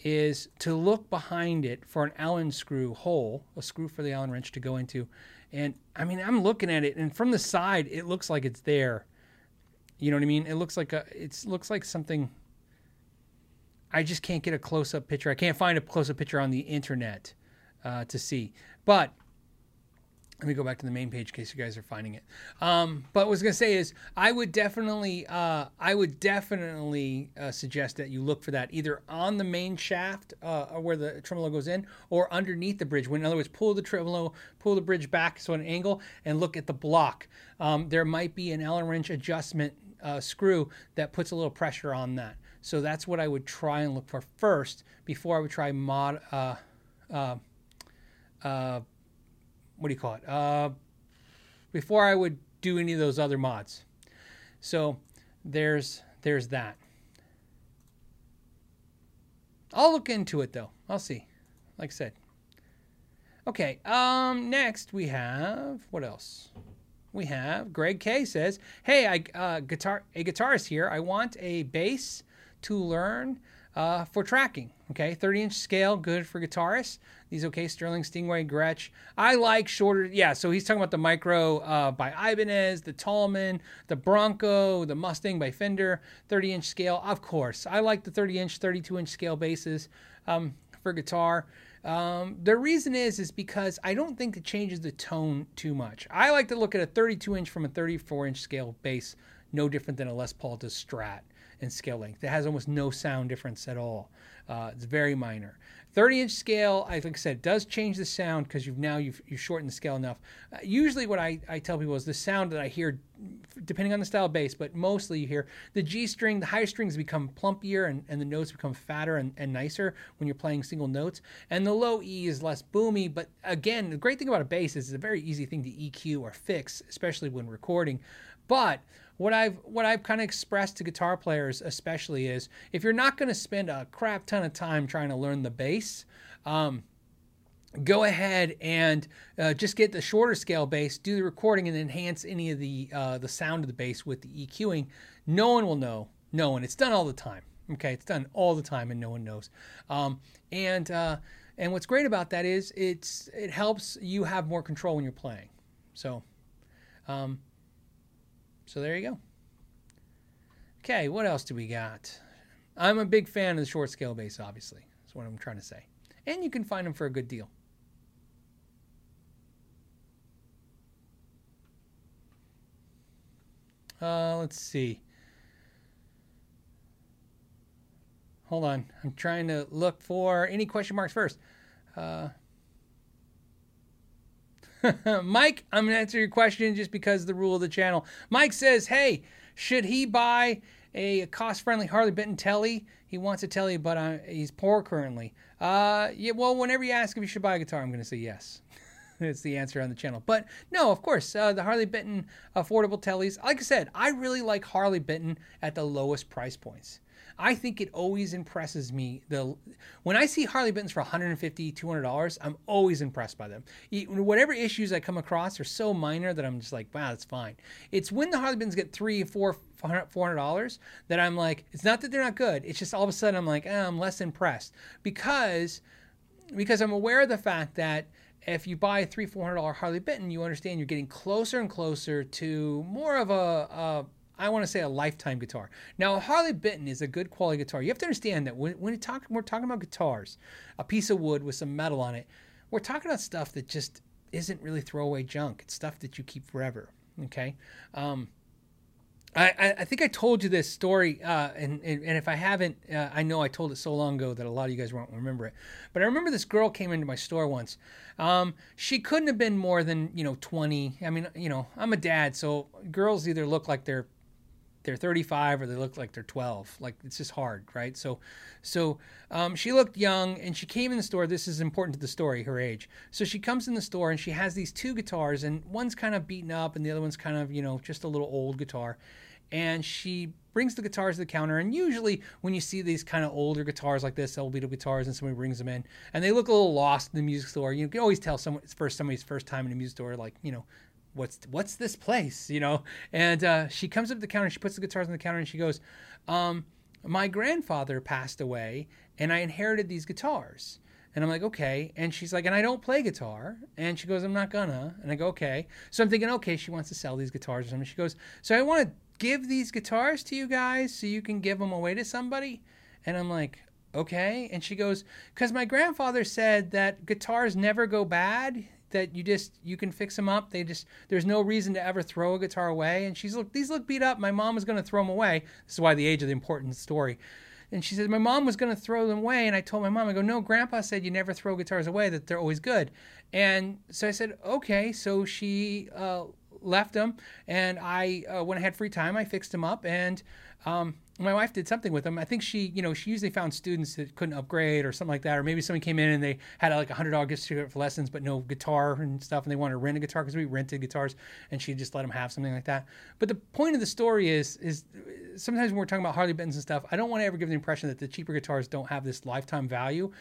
is to look behind it for an Allen screw hole, a screw for the Allen wrench to go into. And I mean, I'm looking at it, and from the side, it looks like it's there. You know what I mean? It looks like a, it looks like something. I just can't get a close up picture. I can't find a close up picture on the internet uh, to see. But let me go back to the main page in case you guys are finding it. Um, but what I was gonna say is, I would definitely, uh, I would definitely uh, suggest that you look for that either on the main shaft uh, where the tremolo goes in, or underneath the bridge. When, in other words, pull the tremolo, pull the bridge back so an angle, and look at the block. Um, there might be an Allen wrench adjustment uh, screw that puts a little pressure on that. So that's what I would try and look for first before I would try mod. What do you call it? Uh, before I would do any of those other mods. So there's there's that. I'll look into it though. I'll see. Like I said. Okay. Um. Next we have what else? We have Greg K says, "Hey, I uh, guitar a guitarist here. I want a bass to learn uh, for tracking. Okay, 30 inch scale, good for guitarists. These okay, Sterling, Stingray, Gretsch. I like shorter. Yeah, so he's talking about the Mikro uh, by Ibanez, the Talman, the Bronco, the Mustang by Fender, 30 inch scale. Of course, I like the 30 inch, 32 inch scale basses um, for guitar. Um, the reason is is because I don't think it changes the tone too much. I like to look at a 32 inch from a 34 inch scale bass no different than a Les Paul to Strat and scale length. It has almost no sound difference at all. Uh, it's very minor. 30 inch scale, I like I said, does change the sound because you've now you've you shortened the scale enough. Uh, usually, what I, I tell people is the sound that I hear, depending on the style of bass, but mostly you hear the G string, the higher strings become plumpier and, and the notes become fatter and, and nicer when you're playing single notes. And the low E is less boomy. But again, the great thing about a bass is it's a very easy thing to EQ or fix, especially when recording. But what I've what I've kind of expressed to guitar players especially is if you're not going to spend a crap ton of time trying to learn the bass, um, go ahead and uh, just get the shorter scale bass, do the recording, and enhance any of the uh, the sound of the bass with the EQing. No one will know. No one. It's done all the time. Okay, it's done all the time, and no one knows. Um, and uh, and what's great about that is it's it helps you have more control when you're playing. So. Um, so there you go. Okay, what else do we got? I'm a big fan of the short scale bass, obviously. That's what I'm trying to say. And you can find them for a good deal. Uh, let's see. Hold on. I'm trying to look for any question marks first. Uh, Mike, I'm going to answer your question just because of the rule of the channel. Mike says, hey, should he buy a cost friendly Harley Benton Telly? He wants a Telly, but uh, he's poor currently. Uh, yeah, well, whenever you ask if you should buy a guitar, I'm going to say yes. It's the answer on the channel. But no, of course, uh, the Harley Benton affordable Tellys. Like I said, I really like Harley Benton at the lowest price points. I think it always impresses me. The when I see Harley Benton's for 150 $200, I'm always impressed by them. Whatever issues I come across are so minor that I'm just like, wow, that's fine. It's when the Harley Benton's get three, four, four hundred dollars that I'm like, it's not that they're not good. It's just all of a sudden I'm like, eh, I'm less impressed because because I'm aware of the fact that if you buy a three four hundred dollar Harley Benton, you understand you're getting closer and closer to more of a, a I want to say a lifetime guitar. Now, a Harley Benton is a good quality guitar. You have to understand that when, when talk, we're talking about guitars, a piece of wood with some metal on it, we're talking about stuff that just isn't really throwaway junk. It's stuff that you keep forever. Okay. Um, I, I think I told you this story, uh, and, and, and if I haven't, uh, I know I told it so long ago that a lot of you guys won't remember it. But I remember this girl came into my store once. Um, she couldn't have been more than you know twenty. I mean, you know, I'm a dad, so girls either look like they're they're 35 or they look like they're 12 like it's just hard right? So so um, she looked young and she came in the store this is important to the story her age. So she comes in the store and she has these two guitars and one's kind of beaten up and the other one's kind of you know just a little old guitar. And she brings the guitars to the counter and usually when you see these kind of older guitars like this old beat guitars and somebody brings them in and they look a little lost in the music store. You can always tell someone it's first somebody's first time in a music store like you know what's what's this place you know? And uh, she comes up to the counter she puts the guitars on the counter and she goes um, my grandfather passed away and i inherited these guitars. And i'm like okay. And she's like and i don't play guitar. And she goes i'm not gonna. And i go okay. So i'm thinking okay she wants to sell these guitars or something. She goes so i want to give these guitars to you guys so you can give them away to somebody? And i'm like okay. And she goes because my grandfather said that guitars never go bad that you just you can fix them up. They just there's no reason to ever throw a guitar away. And she's look these look beat up. My mom was going to throw them away. This is why the age of the important story. And she said my mom was going to throw them away, and I told my mom I go no. Grandpa said you never throw guitars away. That they're always good. And so I said okay. So she uh, left them, and I uh, when I had free time I fixed them up and. Um, my wife did something with them. I think she, you know, she usually found students that couldn't upgrade or something like that, or maybe someone came in and they had like a hundred dollar gift certificate for lessons, but no guitar and stuff, and they wanted to rent a guitar because we rented guitars, and she just let them have something like that. But the point of the story is, is sometimes when we're talking about Harley Benton's and stuff, I don't want to ever give the impression that the cheaper guitars don't have this lifetime value.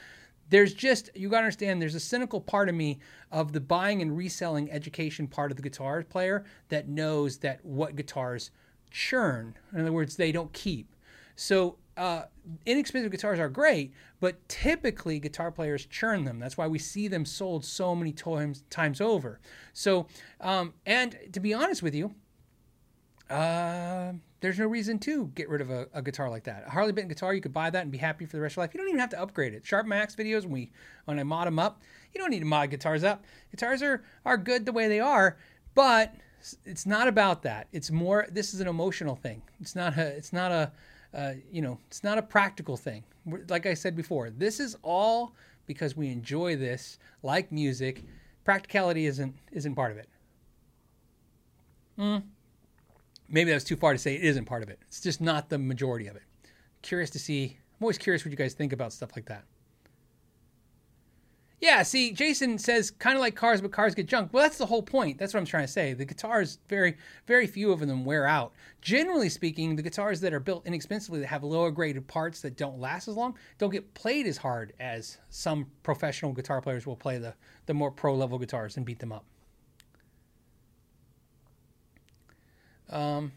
There's just you got to understand. There's a cynical part of me of the buying and reselling education part of the guitar player that knows that what guitars churn. In other words, they don't keep. So uh, inexpensive guitars are great, but typically guitar players churn them. That's why we see them sold so many times times over. So, um, and to be honest with you, uh, there's no reason to get rid of a, a, guitar like that. A Harley Benton guitar, you could buy that and be happy for the rest of your life. You don't even have to upgrade it. Sharp Max videos, when we when I mod them up, you don't need to mod guitars up. Guitars are are good the way they are, but it's not about that. It's more. This is an emotional thing. It's not a. It's not a. Uh, you know, it's not a practical thing. Like I said before, this is all because we enjoy this, like music. Practicality isn't isn't part of it. Mm. Maybe that was too far to say it isn't part of it. It's just not the majority of it. Curious to see. I'm always curious what you guys think about stuff like that. Yeah, see, Jason says kind of like cars, but cars get junk. Well, that's the whole point. That's what I'm trying to say. The guitars, very, very few of them wear out. Generally speaking, the guitars that are built inexpensively that have lower graded parts that don't last as long don't get played as hard as some professional guitar players will play the, the more pro level guitars and beat them up. Um,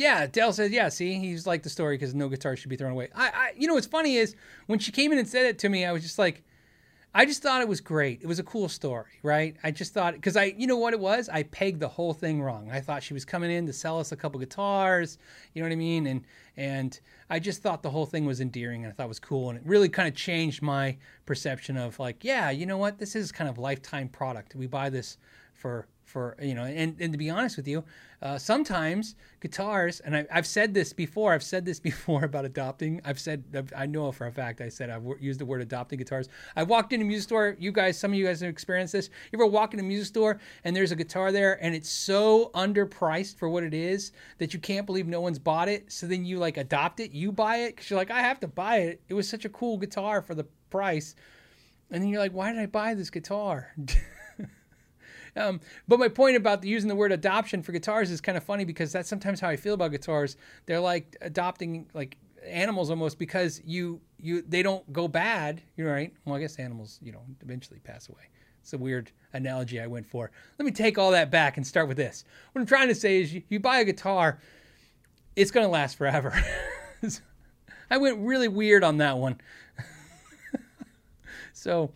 yeah, Dale says, yeah, see, he's like the story because no guitar should be thrown away. I, I, you know, what's funny is when she came in and said it to me, I was just like, I just thought it was great. It was a cool story, right? I just thought, because I, you know what it was? I pegged the whole thing wrong. I thought she was coming in to sell us a couple guitars, you know what I mean? And, and I just thought the whole thing was endearing and I thought it was cool. And it really kind of changed my perception of like, yeah, you know what? This is kind of lifetime product. We buy this for for you know and, and to be honest with you uh, sometimes guitars and I, have said this before i've said this before about adopting i've said i know for a fact i said i've used the word adopting guitars. I walked in a music store you guys some of you guys have experienced this. You ever walk in a music store and there's a guitar there and it's so underpriced for what it is that you can't believe no one's bought it? So then you like adopt it you buy it because you're like i have to buy it. It was such a cool guitar for the price. And then you're like why did i buy this guitar Um, but my point about using the word adoption for guitars is kind of funny because that's sometimes how I feel about guitars. They're like adopting like animals almost because you you they don't go bad. You're right. Well, I guess animals you know eventually pass away. It's a weird analogy I went for. Let me take all that back and start with this. What I'm trying to say is you, you buy a guitar, it's going to last forever. I went really weird on that one. so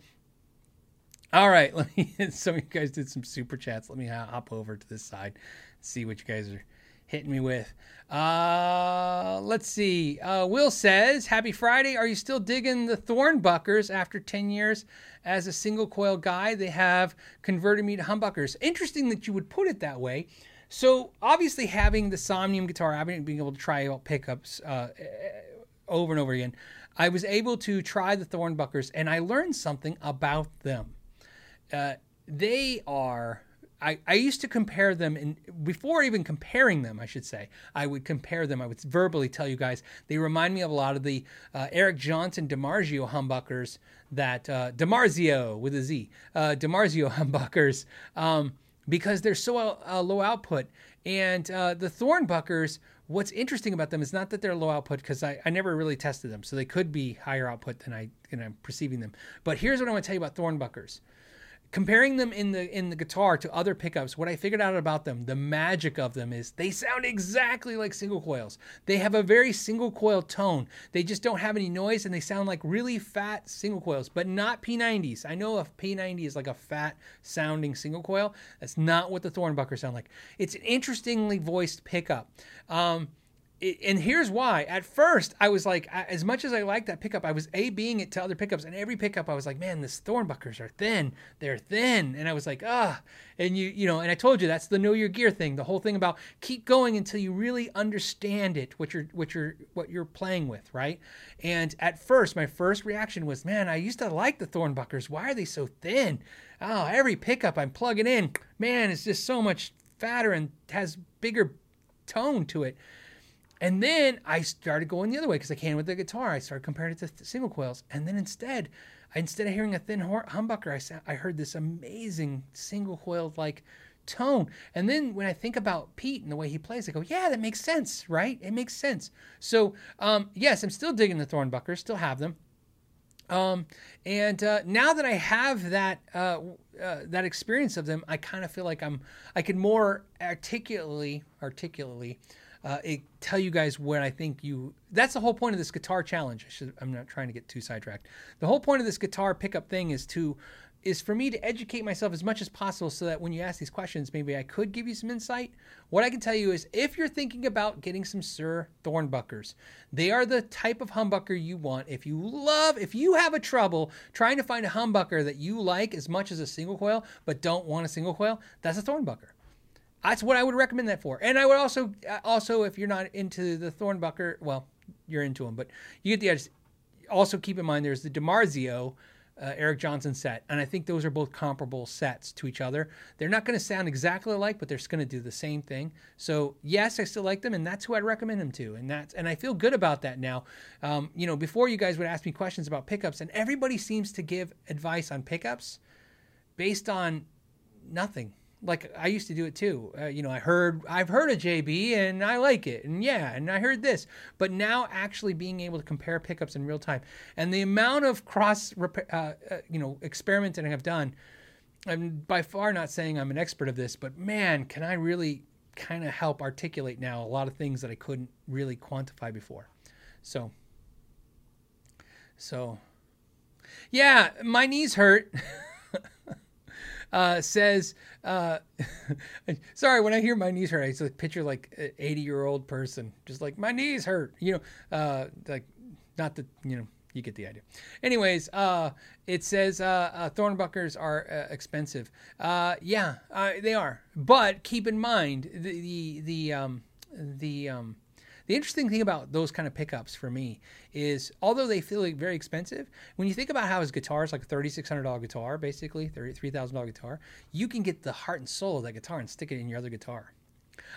all right, let me. Some of you guys did some super chats. Let me hop over to this side, see what you guys are hitting me with. Uh, let's see. Uh, Will says, "Happy Friday. Are you still digging the Thornbuckers after ten years as a single coil guy? They have converted me to humbuckers. Interesting that you would put it that way." So obviously, having the Somnium guitar, having being able to try out pickups uh, over and over again, I was able to try the Thornbuckers, and I learned something about them. Uh, they are. I, I used to compare them, and before even comparing them, I should say, I would compare them. I would verbally tell you guys they remind me of a lot of the uh, Eric Johnson DiMarzio humbuckers that uh, DiMarzio with a Z, uh, DiMarzio humbuckers, um, because they're so uh, low output. And uh, the Thornbuckers, what's interesting about them is not that they're low output because I, I never really tested them, so they could be higher output than I than I'm perceiving them. But here's what I want to tell you about Thornbuckers comparing them in the in the guitar to other pickups what i figured out about them the magic of them is they sound exactly like single coils. They have a very single coil tone. They just don't have any noise and they sound like really fat single coils but not p90s i know a p90 is like a fat sounding single coil. That's not what the thornbucker sound like. It's an interestingly voiced pickup. Um, and here's why. At first, I was like, as much as I like that pickup, I was a being it to other pickups, and every pickup I was like, man, this Thornbuckers are thin. They're thin, and I was like, ah. And you, you know, and I told you that's the know your gear thing. The whole thing about keep going until you really understand it, what you're, what you're, what you're playing with, right? And at first, my first reaction was, man, I used to like the Thornbuckers. Why are they so thin? Oh, every pickup I'm plugging in, man, it's just so much fatter and has bigger tone to it. And then I started going the other way because I can with the guitar. I started comparing it to single coils. And then instead, instead of hearing a thin humbucker, I, I heard this amazing single coiled like tone. And then when I think about Pete and the way he plays, I go, yeah, that makes sense, right? It makes sense. So, um, yes, I'm still digging the Thornbuckers, still have them. Um, and uh, now that I have that uh, uh, that experience of them, I kind of feel like I'm I can more articulately articulately uh, it, tell you guys what I think you. That's the whole point of this guitar challenge. Should, I'm not trying to get too sidetracked. The whole point of this guitar pickup thing is to is for me to educate myself as much as possible so that when you ask these questions, maybe I could give you some insight. What I can tell you is if you're thinking about getting some Suhr Thornbuckers, they are the type of humbucker you want. If you love, if you have a trouble trying to find a humbucker that you like as much as a single coil, but don't want a single coil, that's a Thornbucker. That's what I would recommend that for. And I would also, also if you're not into the Thornbucker, well, you're into them, but you get the edge. Also keep in mind there's the DiMarzio uh, Eric Johnson set. And I think those are both comparable sets to each other. They're not going to sound exactly alike, but they're going to do the same thing. So yes, I still like them, and that's who I'd recommend them to. And that's and I feel good about that now. Um, you know, before you guys would ask me questions about pickups, and everybody seems to give advice on pickups based on nothing like I used to do it too. Uh, you know, I heard I've heard of JB and I like it, and yeah, and I heard this. But now actually being able to compare pickups in real time and the amount of cross, uh, uh, you know, experimenting I've done. I'm by far not saying I'm an expert of this, but man, can I really kind of help articulate now a lot of things that I couldn't really quantify before. So, so, yeah, my knees hurt. uh, says, uh, sorry, when I hear my knees hurt, I just picture like an 80 year old person, just like my knees hurt, you know, uh, like not that, you know, you get the idea. Anyways, uh, it says uh, uh, Thornbuckers are uh, expensive. Uh, yeah, uh, they are. But keep in mind the the the um, the um, the interesting thing about those kind of pickups for me is, although they feel like very expensive, when you think about how his guitar is like a $3,600 guitar, basically, $3,000 guitar, you can get the heart and soul of that guitar and stick it in your other guitar.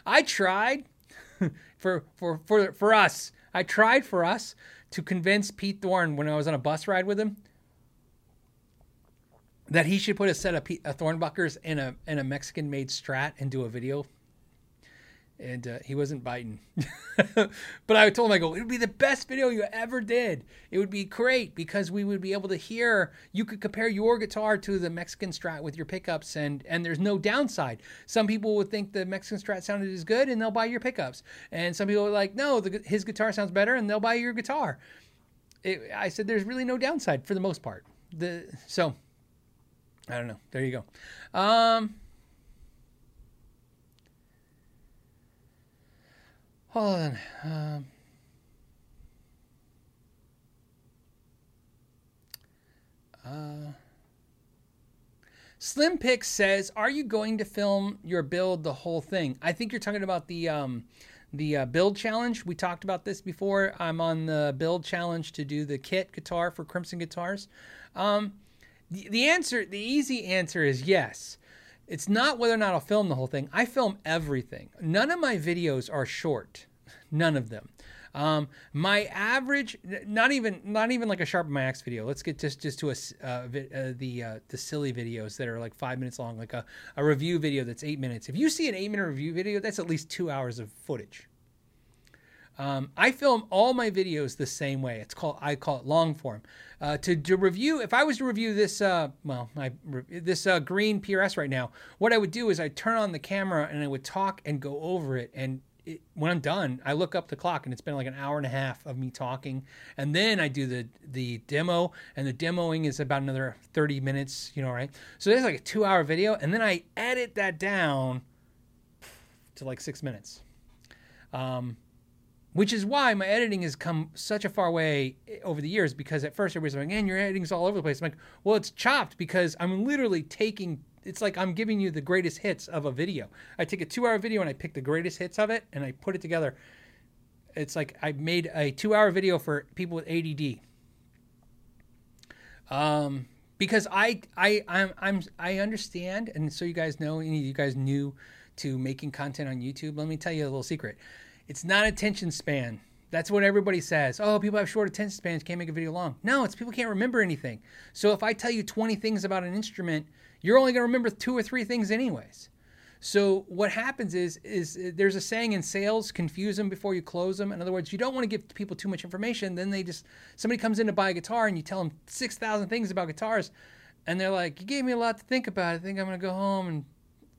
I tried for, for, for, for us, I tried for us to convince Pete Thorn when I was on a bus ride with him that he should put a set of, P- of uh, Thornbuckers in a in a Mexican made Strat and do a video and uh, he wasn't biting. but I told him, I go, it would be the best video you ever did. It would be great because we would be able to hear. You could compare your guitar to the Mexican Strat with your pickups, and and there's no downside. Some people would think the Mexican Strat sounded as good, and they'll buy your pickups. And some people are like, no, the, his guitar sounds better, and they'll buy your guitar. It, I said, there's really no downside for the most part. The so, I don't know. There you go. Um, Hold on. Um, uh, Slim Pick says, "Are you going to film your build the whole thing?" I think you're talking about the um, the uh, build challenge. We talked about this before. I'm on the build challenge to do the kit guitar for Crimson Guitars. Um, the, the answer, the easy answer is yes. It's not whether or not I'll film the whole thing. I film everything. None of my videos are short. None of them. Um, my average, not even not even like a sharp my axe video. Let's get just just to a uh, uh, the uh, the silly videos that are like five minutes long, like a, a review video that's eight minutes. If you see an eight minute review video, that's at least two hours of footage. Um, I film all my videos the same way. It's called I call it long form. Uh, to, to review, if I was to review this, uh, well, I, this uh, green PRS right now, what I would do is I turn on the camera and I would talk and go over it. And it, when I'm done, I look up the clock and it's been like an hour and a half of me talking, and then I do the the demo, and the demoing is about another 30 minutes. You know, right? So there's like a two hour video, and then I edit that down to like six minutes. Um, which is why my editing has come such a far way over the years because at first everybody's like, man, your editing's all over the place. I'm like, well, it's chopped because I'm literally taking it's like I'm giving you the greatest hits of a video. I take a two hour video and I pick the greatest hits of it and I put it together. It's like I made a two hour video for people with ADD. Um, because I I I'm, I'm I understand, and so you guys know, any of you guys new to making content on YouTube. Let me tell you a little secret it's not attention span. That's what everybody says. Oh, people have short attention spans, can't make a video long. No, it's people can't remember anything. So if I tell you 20 things about an instrument, you're only going to remember two or three things anyways. So what happens is is uh, there's a saying in sales, confuse them before you close them. In other words, you don't want to give people too much information. Then they just somebody comes in to buy a guitar and you tell them 6,000 things about guitars and they're like, "You gave me a lot to think about. I think I'm going to go home and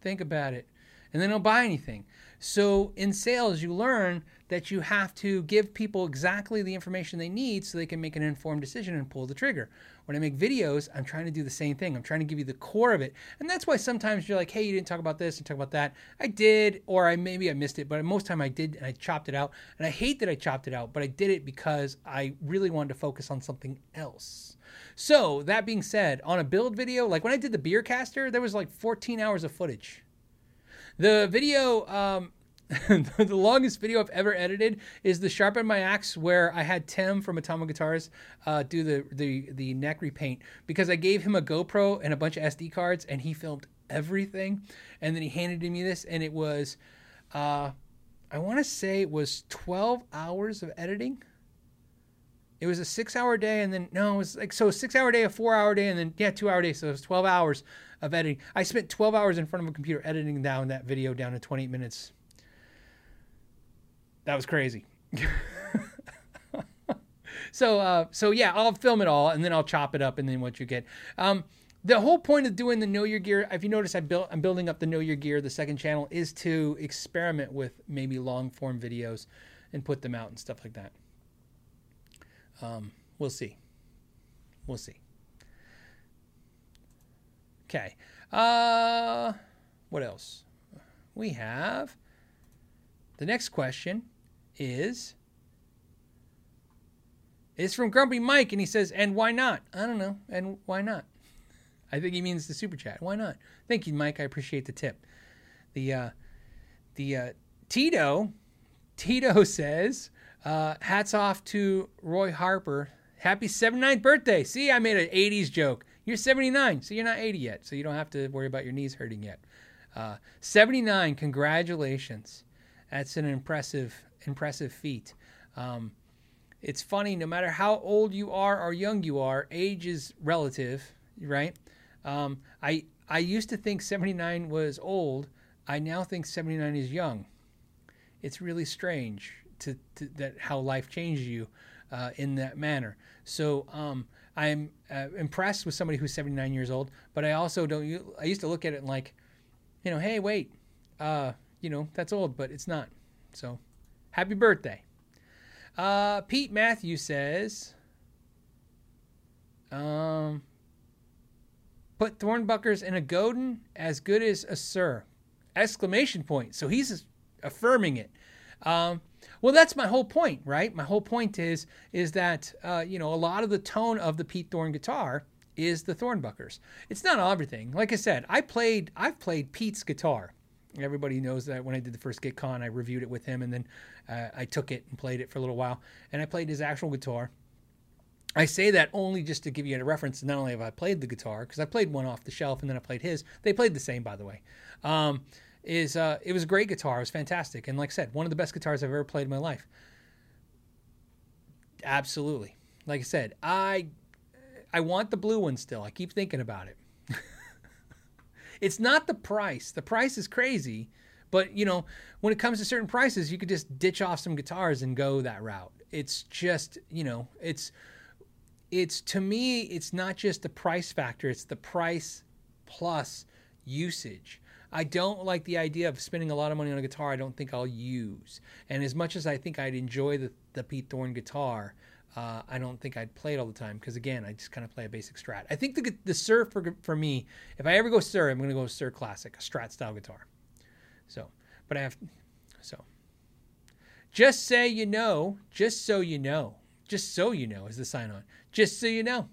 think about it." And they don't buy anything. So in sales, you learn that you have to give people exactly the information they need so they can make an informed decision and pull the trigger. When I make videos, I'm trying to do the same thing. I'm trying to give you the core of it. And that's why sometimes you're like, hey, you didn't talk about this and talk about that. I did, or I maybe I missed it, but most time I did and I chopped it out. And I hate that I chopped it out, but I did it because I really wanted to focus on something else. So that being said, on a build video, like when I did the beer caster, there was like 14 hours of footage. The video, um, the longest video I've ever edited is the sharpen my axe where I had Tim from Atomic Guitars uh, do the, the the neck repaint because I gave him a GoPro and a bunch of SD cards and he filmed everything and then he handed me this and it was uh, I want to say it was 12 hours of editing. It was a six hour day and then no, it was like so six hour day, a four hour day, and then yeah, two hour day. So it was 12 hours of editing. I spent 12 hours in front of a computer editing down that video down to 28 minutes that was crazy. so uh, so yeah, I'll film it all and then I'll chop it up and then what you get. Um, the whole point of doing the know your gear, if you notice, I built I'm building up the know your gear, the second channel, is to experiment with maybe long form videos and put them out and stuff like that. Um, we'll see. We'll see. Okay. Uh, what else? We have the next question is is from Grumpy Mike, and he says, "And why not? I don't know. And why not? I think he means the super chat. Why not? Thank you, Mike. I appreciate the tip. The uh, the uh, Tito Tito says, uh, "Hats off to Roy Harper. Happy 79th birthday. See, I made an 80s joke. You're 79, so you're not 80 yet, so you don't have to worry about your knees hurting yet. Uh, 79. Congratulations. That's an impressive impressive feat. Um, it's funny, no matter how old you are or young you are, age is relative, right? Um, I I used to think 79 was old. I now think 79 is young. It's really strange to, to that how life changes you uh, in that manner. So um, I'm uh, impressed with somebody who's 79 years old, but I also don't. I used to look at it like, you know, hey, wait, uh, you know, that's old, but it's not. So Happy birthday. Uh, Pete Matthews says, um, put Thornbuckers in a Godin as good as a Suhr, Exclamation point. So he's affirming it. Um, well, that's my whole point, right? My whole point is is that uh, you know a lot of the tone of the Pete Thorn guitar is the Thornbuckers. It's not everything. Like I said, I played I've played Pete's guitar. Everybody knows that when I did the first GitCon, I reviewed it with him, and then uh, I took it and played it for a little while. And I played his actual guitar. I say that only just to give you a reference. Not only have I played the guitar, because I played one off the shelf and then I played his. They played the same, by the way. Um, is uh, it was a great guitar. It was fantastic, and like I said, one of the best guitars I've ever played in my life. Absolutely. Like I said, I I want the blue one still. I keep thinking about it. It's not the price. The price is crazy, but you know, when it comes to certain prices, you could just ditch off some guitars and go that route. It's just, you know, it's it's to me, it's not just the price factor, it's the price plus usage. I don't like the idea of spending a lot of money on a guitar I don't think I'll use. And as much as I think I'd enjoy the, the Pete Thorn guitar, uh, I don't think I'd play it all the time because again, I just kind of play a basic Strat. I think the the Suhr for for me, if I ever go Suhr, I'm going to go Suhr Classic, a Strat style guitar. So, but I have so. Just say you know, just so you know, just so you know is the sign on. Just so you know.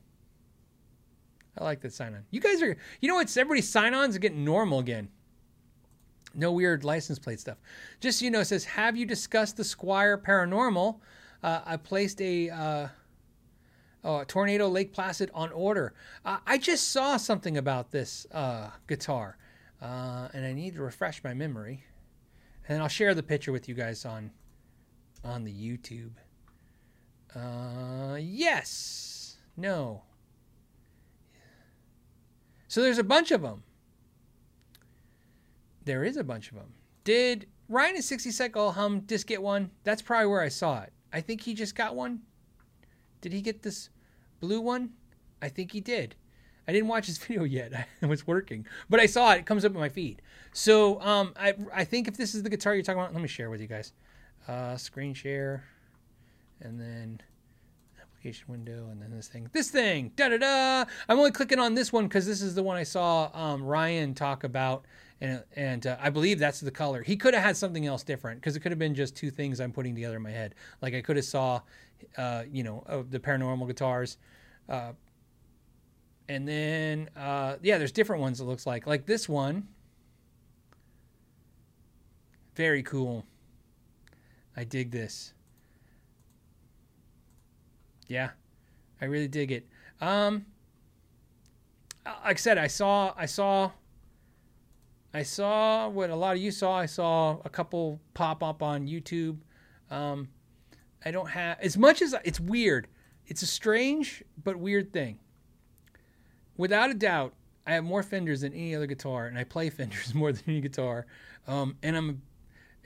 I like that sign on. You guys are, you know what? Everybody's sign ons are getting normal again. No weird license plate stuff. Just so you know, it says, Have you discussed the Squier Paranormal? uh, I placed a uh, oh, Toronado Lake Placid on order. Uh, I just saw something about this uh, guitar, uh, and I need to refresh my memory. And I'll share the picture with you guys on on the YouTube. Uh, yes, no. So there's a bunch of them. There is a bunch of them. Did Ryan at 60 Cycle Hum just get one? That's probably where I saw it. I think he just got one. Did he get this blue one? I think he did. I didn't watch his video yet. I was working, but I saw it. It comes up in my feed. So um, I I think if this is the guitar you're talking about, let me share with you guys. Uh, screen share, and then application window, and then this thing. This thing. Da da da. I'm only clicking on this one because this is the one I saw um, Ryan talk about. And, and uh, I believe that's the color. He could have had something else different because it could have been just two things I'm putting together in my head. Like I could have saw, uh, you know, uh, the paranormal guitars, uh, and then uh, yeah, there's different ones. It looks like like this one. Very cool. I dig this. Yeah, I really dig it. Um, like I said, I saw I saw I saw what a lot of you saw. I saw a couple pop up on YouTube. Um, I don't have as much as it's weird. It's a strange but weird thing without a doubt, I have more Fenders than any other guitar, and I play Fenders more than any guitar. Um, and I'm,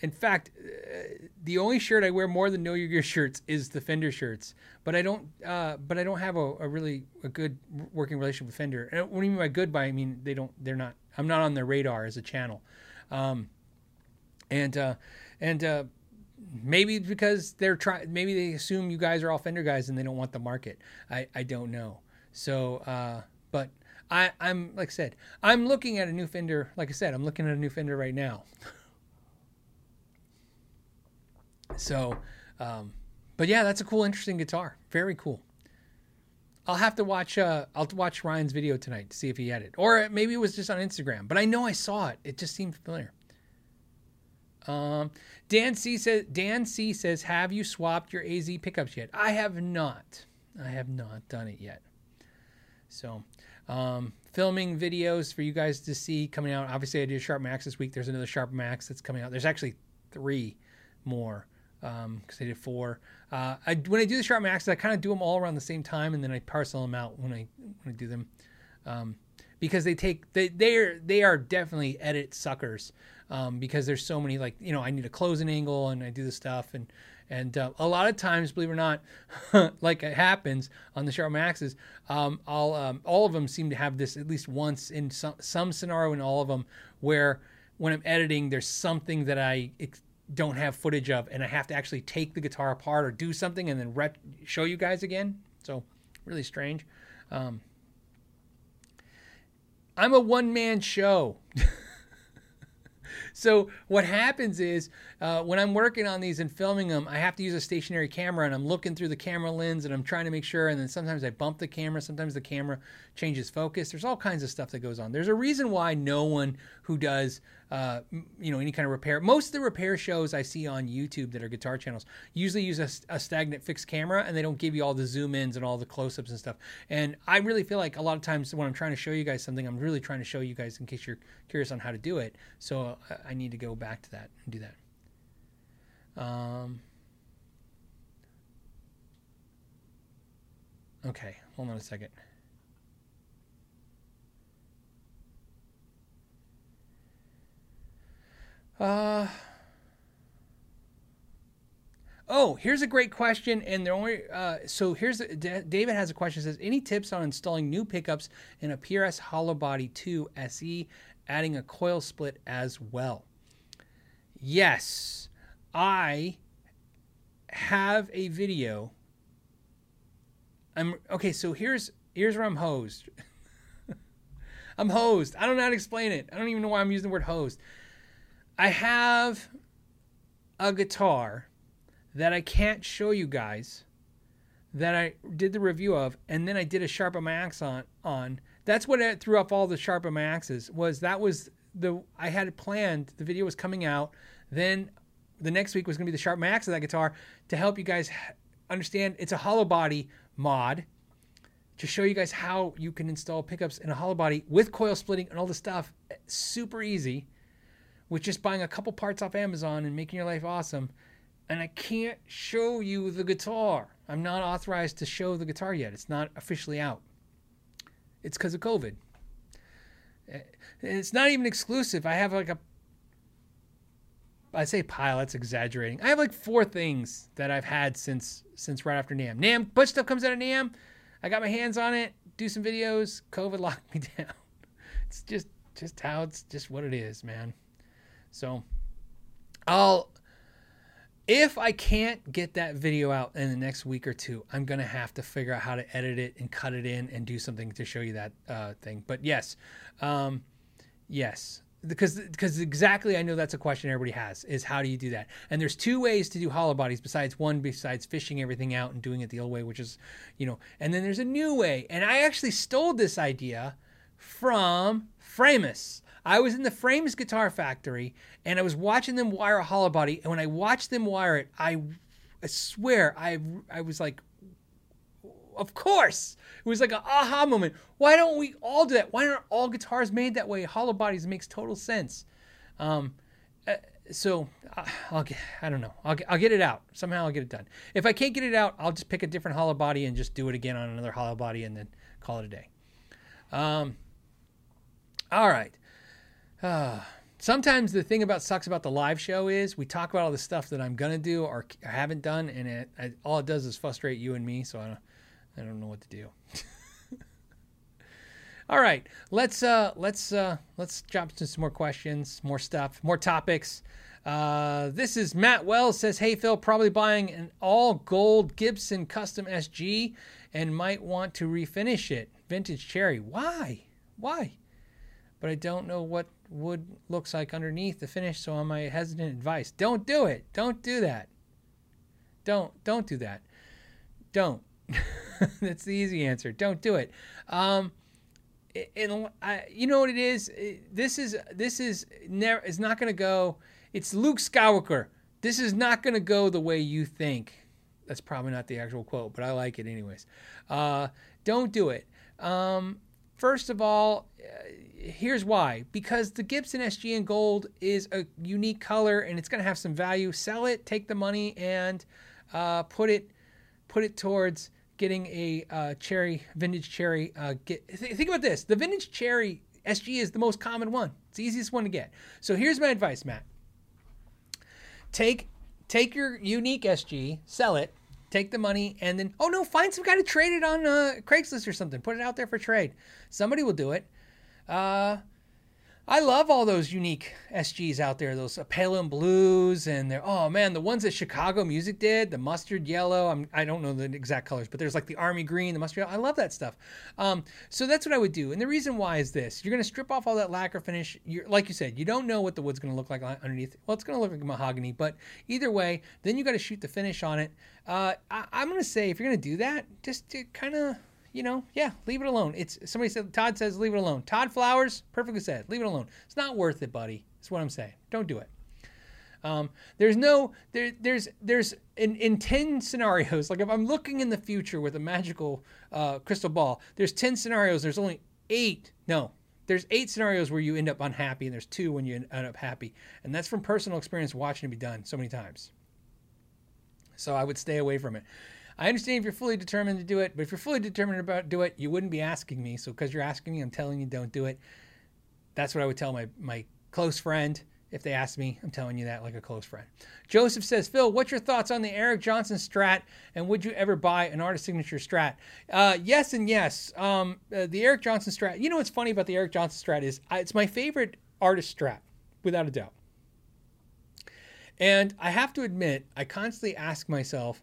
in fact, uh, the only shirt I wear more than Know Your Gear shirts is the Fender shirts. But I don't, uh, but I don't have a, a, really a good working relationship with Fender. And what do you mean by good? By I mean they don't, they're not. I'm not on their radar as a channel. Um, and uh, and uh, maybe because they're trying, maybe they assume you guys are all Fender guys and they don't want the market. I I don't know. So uh, but I, I'm like I said, I'm looking at a new Fender. Like I said, I'm looking at a new Fender right now. so, um, but yeah, that's a cool, interesting guitar. Very cool. I'll have to watch. Uh, I'll watch Ryan's video tonight to see if he had it, or maybe it was just on Instagram. But I know I saw it. It just seemed familiar. Um, Dan C says. Dan C says, "Have you swapped your AZ pickups yet?" I have not. I have not done it yet. So, um, filming videos for you guys to see coming out. Obviously, I did a Sharp Max this week. There's another Sharp Max that's coming out. There's actually three more because um, I did four. Uh, I, when I do the Sharp Maxes, I kind of do them all around the same time, and then I parcel them out when I when I do them um, because they take they they are they are definitely edit suckers um, because there's so many like you know I need a closing angle and I do the stuff and and uh, a lot of times, believe it or not, like it happens on the Sharp Maxes, um, all um, all of them seem to have this at least once in some some scenario in all of them where when I'm editing, there's something that I don't have footage of, and I have to actually take the guitar apart or do something and then rep- show you guys again. So really strange. Um, I'm a one man show. so what happens is uh, when I'm working on these and filming them, I have to use a stationary camera and I'm looking through the camera lens and I'm trying to make sure. And then sometimes I bump the camera. Sometimes the camera changes focus. There's all kinds of stuff that goes on. There's a reason why no one who does uh, you know, any kind of repair. Most of the repair shows I see on YouTube that are guitar channels usually use a, a stagnant fixed camera and they don't give you all the zoom ins and all the close ups and stuff. And I really feel like a lot of times when I'm trying to show you guys something, I'm really trying to show you guys in case you're curious on how to do it. So uh, I need to go back to that and do that. Um, okay, hold on a second. Uh, oh, here's a great question. And the only uh, so here's David has a question. Says any tips on installing new pickups in a PRS Hollow Body 2 SE, adding a coil split as well? Yes, I have a video. I'm okay. So here's here's where I'm hosed. I'm hosed. I don't know how to explain it. I don't even know why I'm using the word hosed. I have a guitar that I can't show you guys that I did the review of, and then I did a Sharp Max on. On that's what I threw off all the Sharp axes was that was the I had it planned. The video was coming out. Then the next week was going to be the Sharp Max of that guitar to help you guys understand. It's a hollow body mod to show you guys how you can install pickups in a hollow body with coil splitting and all the stuff. Eh, super easy with just buying a couple parts off Amazon and making your life awesome. And I can't show you the guitar. I'm not authorized to show the guitar yet. It's not officially out. It's because of COVID. Eh, it's not even exclusive. I have like a I say pile, that's exaggerating. I have like four things that I've had since since right after NAMM. NAMM, bunch stuff comes out of NAMM. I got my hands on it. do some videos. COVID locked me down. It's just just how it's just what it is, man. So I'll if I can't get that video out in the next week or two, I'm gonna have to figure out how to edit it and cut it in and do something to show you that uh, thing. But yes, um, yes, because because exactly I know that's a question everybody has is how do you do that? And there's two ways to do hollow bodies besides one besides fishing everything out and doing it the old way, which is you know, and then there's a new way. And I actually stole this idea from Framus. I was in the Framus Guitar Factory and I was watching them wire a hollow body. And when I watched them wire it, I, I swear I I was like, of course. It was like an aha moment. Why don't we all do that? Why aren't all guitars made that way? Hollow bodies makes total sense. Um, uh, so uh, I'll get, I don't know. I'll get, I'll get it out. Somehow I'll get it done. If I can't get it out, I'll just pick a different hollow body and just do it again on another hollow body and then call it a day. Um, all right. Sometimes the thing about sucks about the live show is we talk about all the stuff that I'm gonna do or I haven't done, and it, all it does is frustrate you and me. So I don't, I don't know what to do. all right, let's uh, let's uh, let's jump into some more questions, more stuff, more topics. Uh, this is Matt Wells says, "Hey Phil, probably buying an all gold Gibson Custom SG, and might want to refinish it. Vintage cherry. Why? Why? But I don't know what wood looks like underneath the finish, so on my hesitant advice? Don't do it. Don't do that. Don't don't do that. Don't. That's the easy answer. Don't do it. Um, and I, you know what it is. This is this is never. It's not going to go. It's Luke Skywalker. This is not going to go the way you think. That's probably not the actual quote, but I like it anyways. Uh, don't do it. Um, first of all, uh, here's why. Because the Gibson SG in gold is a unique color and it's going to have some value. Sell it, take the money, and uh, put it put it towards getting a uh, cherry vintage cherry. Uh, get, th- think about this: the vintage cherry SG is the most common one. It's the easiest one to get. So here's my advice, Matt. Take take your unique SG, sell it, take the money, and then oh no, find some guy to trade it on uh, Craigslist or something. Put it out there for trade. Somebody will do it. Uh, I love all those unique SGs out there, those Pelham blues, and they're oh man, the ones that Chicago Music did, the mustard yellow. I'm, I don't know the exact colors, but there's like the army green, the mustard yellow. I love that stuff. Um, so that's what I would do. And the reason why is this: you're going to strip off all that lacquer finish. You're, like you said, you don't know what the wood's going to look like underneath. Well, it's going to look like mahogany, but either way, then you got to shoot the finish on it. Uh, I, I'm going to say if you're going to do that, just to kind of you know, yeah, leave it alone. It's somebody said Todd says leave it alone. Todd Flowers perfectly said leave it alone. It's not worth it, buddy. That's what I'm saying. Don't do it. Um, there's no there there's there's in, in 10 scenarios like if i'm looking in the future with a magical uh, crystal ball there's 10 scenarios there's only eight no there's eight scenarios where you end up unhappy and there's two when you end up happy and that's from personal experience watching it be done so many times so i would stay away from it I understand if you're fully determined to do it, but if you're fully determined about do it, you wouldn't be asking me. So because you're asking me, I'm telling you don't do it. That's what I would tell my my close friend if they asked me. I'm telling you that like a close friend. Joseph says, Phil, what's your thoughts on the Eric Johnson Strat, and would you ever buy an artist signature Strat? Uh, yes and yes. Um, uh, the Eric Johnson Strat. You know what's funny about the Eric Johnson Strat is I, it's my favorite artist Strat, without a doubt. And I have to admit, I constantly ask myself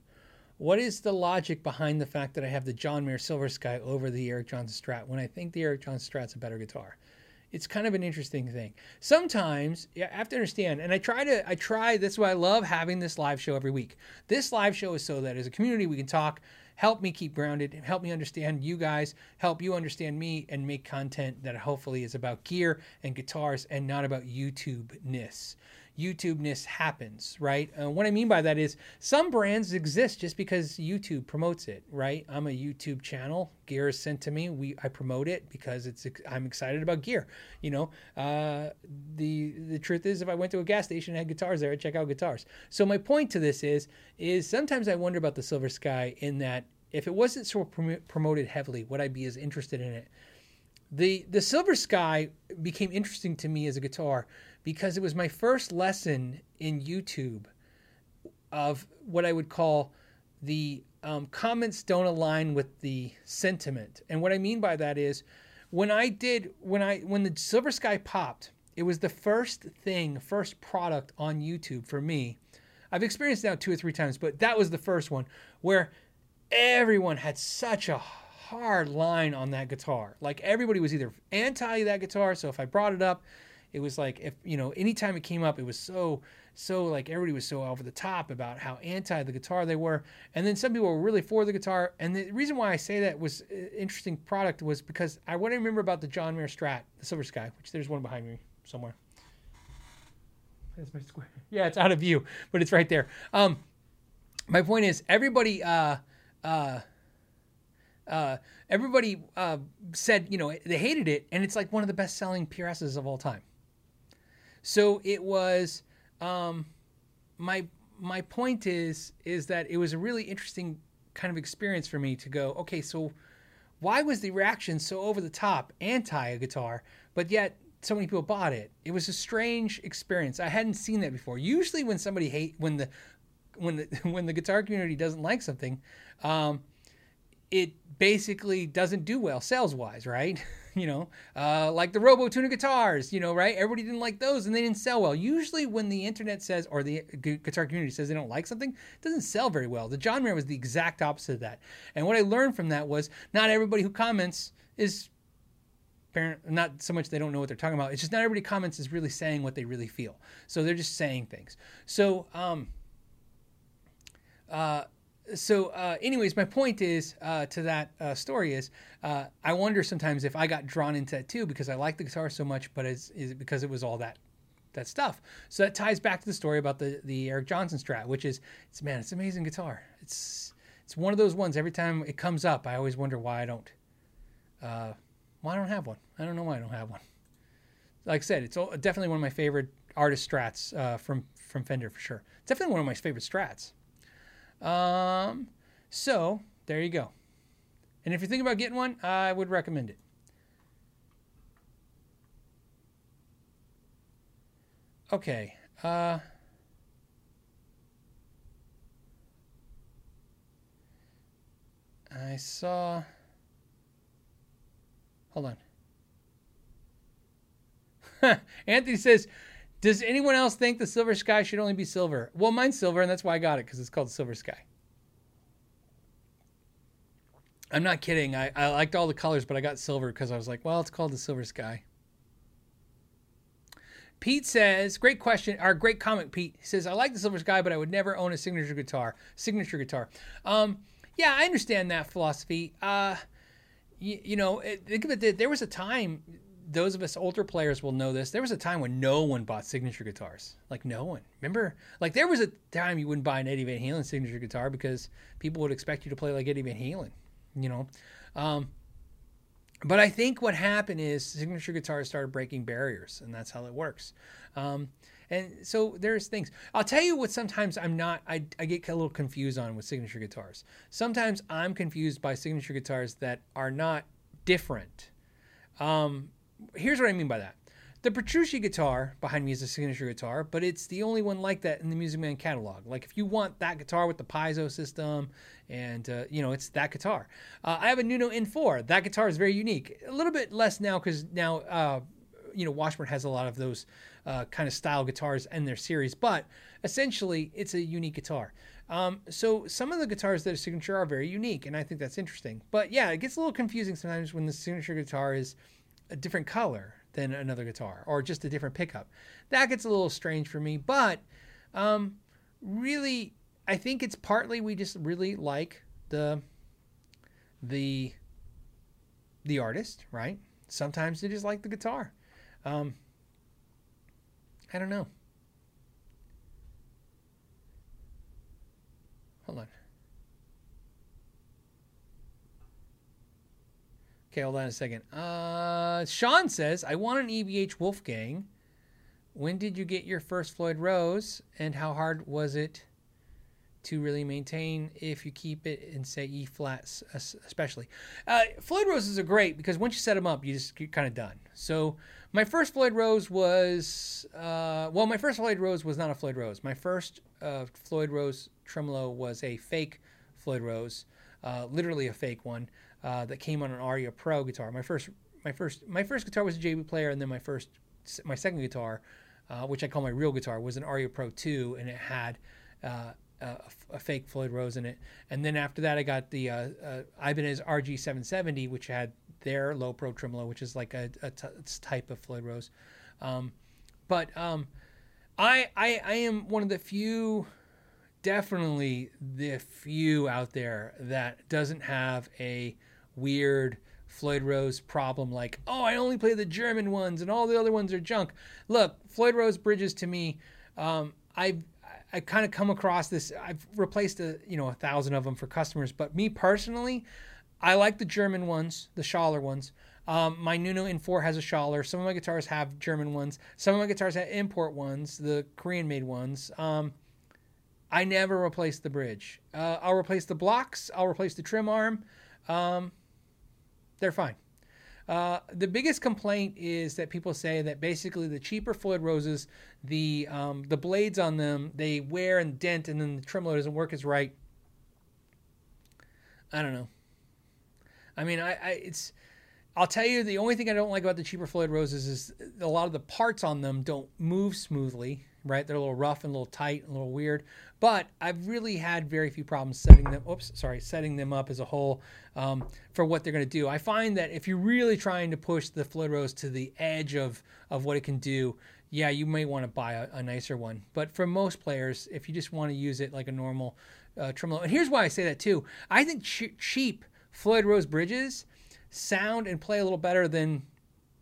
what is the logic behind the fact that I have the John Mayer Silver Sky over the Eric Johnson Strat when I think the Eric Johnson Strat's a better guitar? It's kind of an interesting thing. Sometimes you have to understand, and I try to, I try, that's why I love having this live show every week. This live show is so that as a community we can talk, help me keep grounded, help me understand you guys, help you understand me, and make content that hopefully is about gear and guitars and not about YouTube ness. YouTube-ness happens, right? Uh, what I mean by that is some brands exist just because YouTube promotes it, right? I'm a YouTube channel. Gear is sent to me. We I promote it because it's I'm excited about gear. You know, uh, the the truth is, if I went to a gas station and had guitars there, I'd check out guitars. So my point to this is is sometimes I wonder about the Silver Sky in that if it wasn't so prom- promoted heavily, would I be as interested in it? The the Silver Sky became interesting to me as a guitar because it was my first lesson in YouTube of what I would call the um, comments don't align with the sentiment. And what I mean by that is when I did when I when the Silver Sky popped, it was the first thing, first product on YouTube for me. I've experienced now two or three times, but that was the first one where everyone had such a hard line on that guitar. Like everybody was either anti that guitar, so if I brought it up, it was like if you know anytime it came up, it was so so like everybody was so over the top about how anti the guitar they were, and then some people were really for the guitar. And the reason why I say that was uh, interesting product was because I what I remember about the John Mayer Strat, the Silver Sky, which there's one behind me somewhere. That's my square. Yeah, it's out of view, but it's right there. Um, my point is, everybody, uh, uh, uh, everybody uh, said, you know, they hated it, and it's like one of the best-selling PRSs of all time. So it was um, my my point is is that it was a really interesting kind of experience for me to go, okay, so why was the reaction so over the top anti a guitar, but yet so many people bought it? It was a strange experience. I hadn't seen that before. Usually, when somebody hate when the when the when the guitar community doesn't like something, um, it basically doesn't do well sales wise, right? you know, uh, like the Robo Tuner guitars, you know, right? Everybody didn't like those and they didn't sell well. Usually, when the internet says or the guitar community says they don't like something, it doesn't sell very well. The John Mayer was the exact opposite of that. And what I learned from that was not everybody who comments is not so much they don't know what they're talking about. It's just not everybody comments is really saying what they really feel. So they're just saying things. So, um, uh, so uh, anyways my point is uh, to that uh, story is uh, i wonder sometimes if i got drawn into that too because i like the guitar so much but is, is it because it was all that that stuff? So that ties back to the story about the the eric johnson strat which is it's man it's amazing guitar. It's it's one of those ones every time it comes up i always wonder why i don't uh, why i don't have one. I don't know why i don't have one. Like i said it's definitely one of my favorite artist strats uh, from from fender for sure. It's definitely one of my favorite strats um, so there you go. And if you're thinking about getting one, I would recommend it. Okay. Uh, I saw. Hold on. Anthony says, does anyone else think the Silver Sky should only be silver? Well, mine's silver, and that's why I got it because it's called Silver Sky. I'm not kidding. I, I liked all the colors, but I got silver because I was like, well, it's called the Silver Sky. Pete says, great question, or great comment, Pete. He says, I like the Silver Sky, but I would never own a signature guitar. Signature guitar. Um, yeah, I understand that philosophy. Uh, you, you know, think of it, there was a time those of us older players will know this. There was a time when no one bought signature guitars. Like no one. Remember? Like there was a time you wouldn't buy an Eddie Van Halen signature guitar because people would expect you to play like Eddie Van Halen. You know. Um, but I think what happened is signature guitars started breaking barriers, and that's how it works. Um, and so there's things. I'll tell you what. Sometimes I'm not. I, I get a little confused on with signature guitars. Sometimes I'm confused by signature guitars that are not different. Um, here's what I mean by that. The Petrucci guitar behind me is a signature guitar, but it's the only one like that in the Music Man catalog. Like if you want that guitar with the piezo system, and uh, you know it's that guitar. Uh, I have a Nuno N4. That guitar is very unique. A little bit less now because now uh, you know Washburn has a lot of those uh, kind of style guitars in their series, but essentially it's a unique guitar. Um, so some of the guitars that are signature are very unique, and I think that's interesting. But yeah, it gets a little confusing sometimes when the signature guitar is a different color than another guitar or just a different pickup. That gets a little strange for me, but um, really, I think it's partly we just really like the the the artist, right? Sometimes they just like the guitar. Um, I don't know. Hold on. Okay, hold on a second. Uh, Sean says, I want an EVH Wolfgang. When did you get your first Floyd Rose, and how hard was it to really maintain if you keep it in, say, E flats, especially? Uh, Floyd Roses are great because once you set them up, you just get kind of done. So, my first Floyd Rose was, uh, well, my first Floyd Rose was not a Floyd Rose. My first uh, Floyd Rose tremolo was a fake Floyd Rose, uh, literally a fake one uh, that came on an Aria Pro guitar. My first, my first, my first guitar was a JB player, and then my first, my second guitar, uh, which I call my real guitar, was an Aria Pro 2, and it had uh, a, a, fake Floyd Rose in it. And then after that, I got the uh, uh, Ibanez RG770, which had their low pro tremolo, which is like a, a t- type of Floyd Rose. Um, but um, I, I I am one of the few, definitely the few out there that doesn't have a weird Floyd Rose problem like, oh, I only play the German ones and all the other ones are junk. Look, Floyd Rose bridges to me, um, I've I kind of come across this. I've replaced a you know a thousand of them for customers, but me personally, I like the German ones, the Schaller ones. Um, my Nuno N4 has a Schaller. Some of my guitars have German ones. Some of my guitars have import ones, the Korean made ones. Um, I never replace the bridge. Uh, I'll replace the blocks. I'll replace the trem arm. Um, they're fine. Uh, the biggest complaint is that people say that basically the cheaper Floyd roses, the um, the blades on them they wear and dent, and then the tremolo doesn't work as right. I don't know. I mean, I, I it's. I'll tell you the only thing I don't like about the cheaper Floyd roses is a lot of the parts on them don't move smoothly right? They're a little rough and a little tight, and a little weird. But I've really had very few problems setting them. Oops, sorry, setting them up as a whole um, for what they're going to do. I find that if you're really trying to push the Floyd Rose to the edge of of what it can do, yeah, you may want to buy a, a nicer one. But for most players, if you just want to use it like a normal uh, tremolo, and here's why I say that too. I think ch- cheap Floyd Rose bridges sound and play a little better than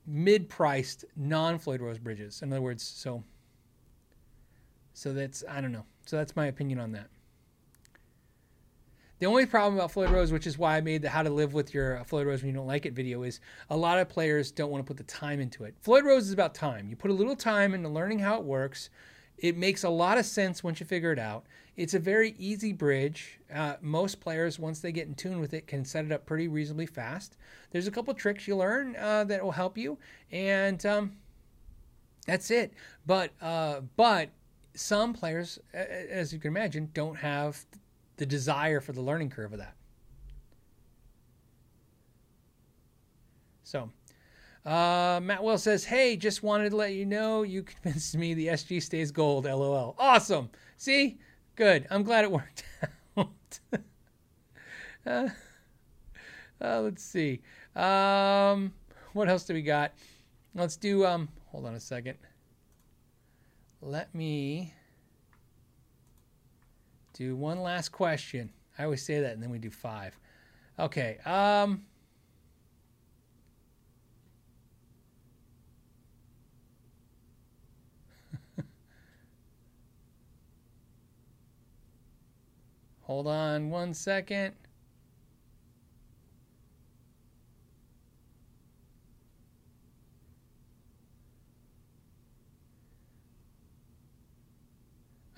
mid-priced non-Floyd Rose bridges. In other words, so so that's I don't know. So that's my opinion on that. The only problem about Floyd Rose, which is why I made the how to live with your Floyd Rose when you don't like it video, is a lot of players don't want to put the time into it. Floyd Rose is about time. You put a little time into learning how it works. It makes a lot of sense once you figure it out. It's a very easy bridge. Uh, most players, once they get in tune with it, can set it up pretty reasonably fast. There's a couple tricks you learn uh, that will help you, and um, that's it. But uh, but some players, as you can imagine, don't have the desire for the learning curve of that. So, uh, Matt Will says, Hey, just wanted to let you know you convinced me the SG stays gold. LOL. Awesome. See? Good. I'm glad it worked out. uh, uh, let's see. Um, what else do we got? Let's do, um, hold on a second let me do one last question. I always say that, and then we do five. Okay. Um, hold on one second.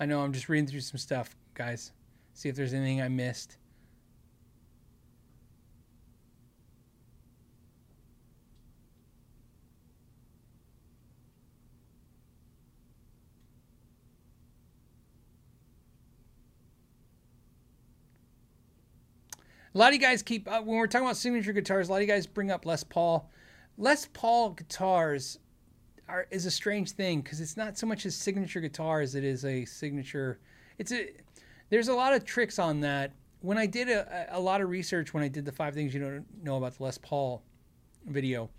I know I'm just reading through some stuff, guys. See if there's anything I missed. A lot of you guys keep uh, when we're talking about signature guitars. A lot of you guys bring up Les Paul. Les Paul guitars are, is a strange thing because it's not so much a signature guitar as it is a signature. It's a there's a lot of tricks on that. When I did a, a lot of research when I did the five things you don't know about the Les Paul video,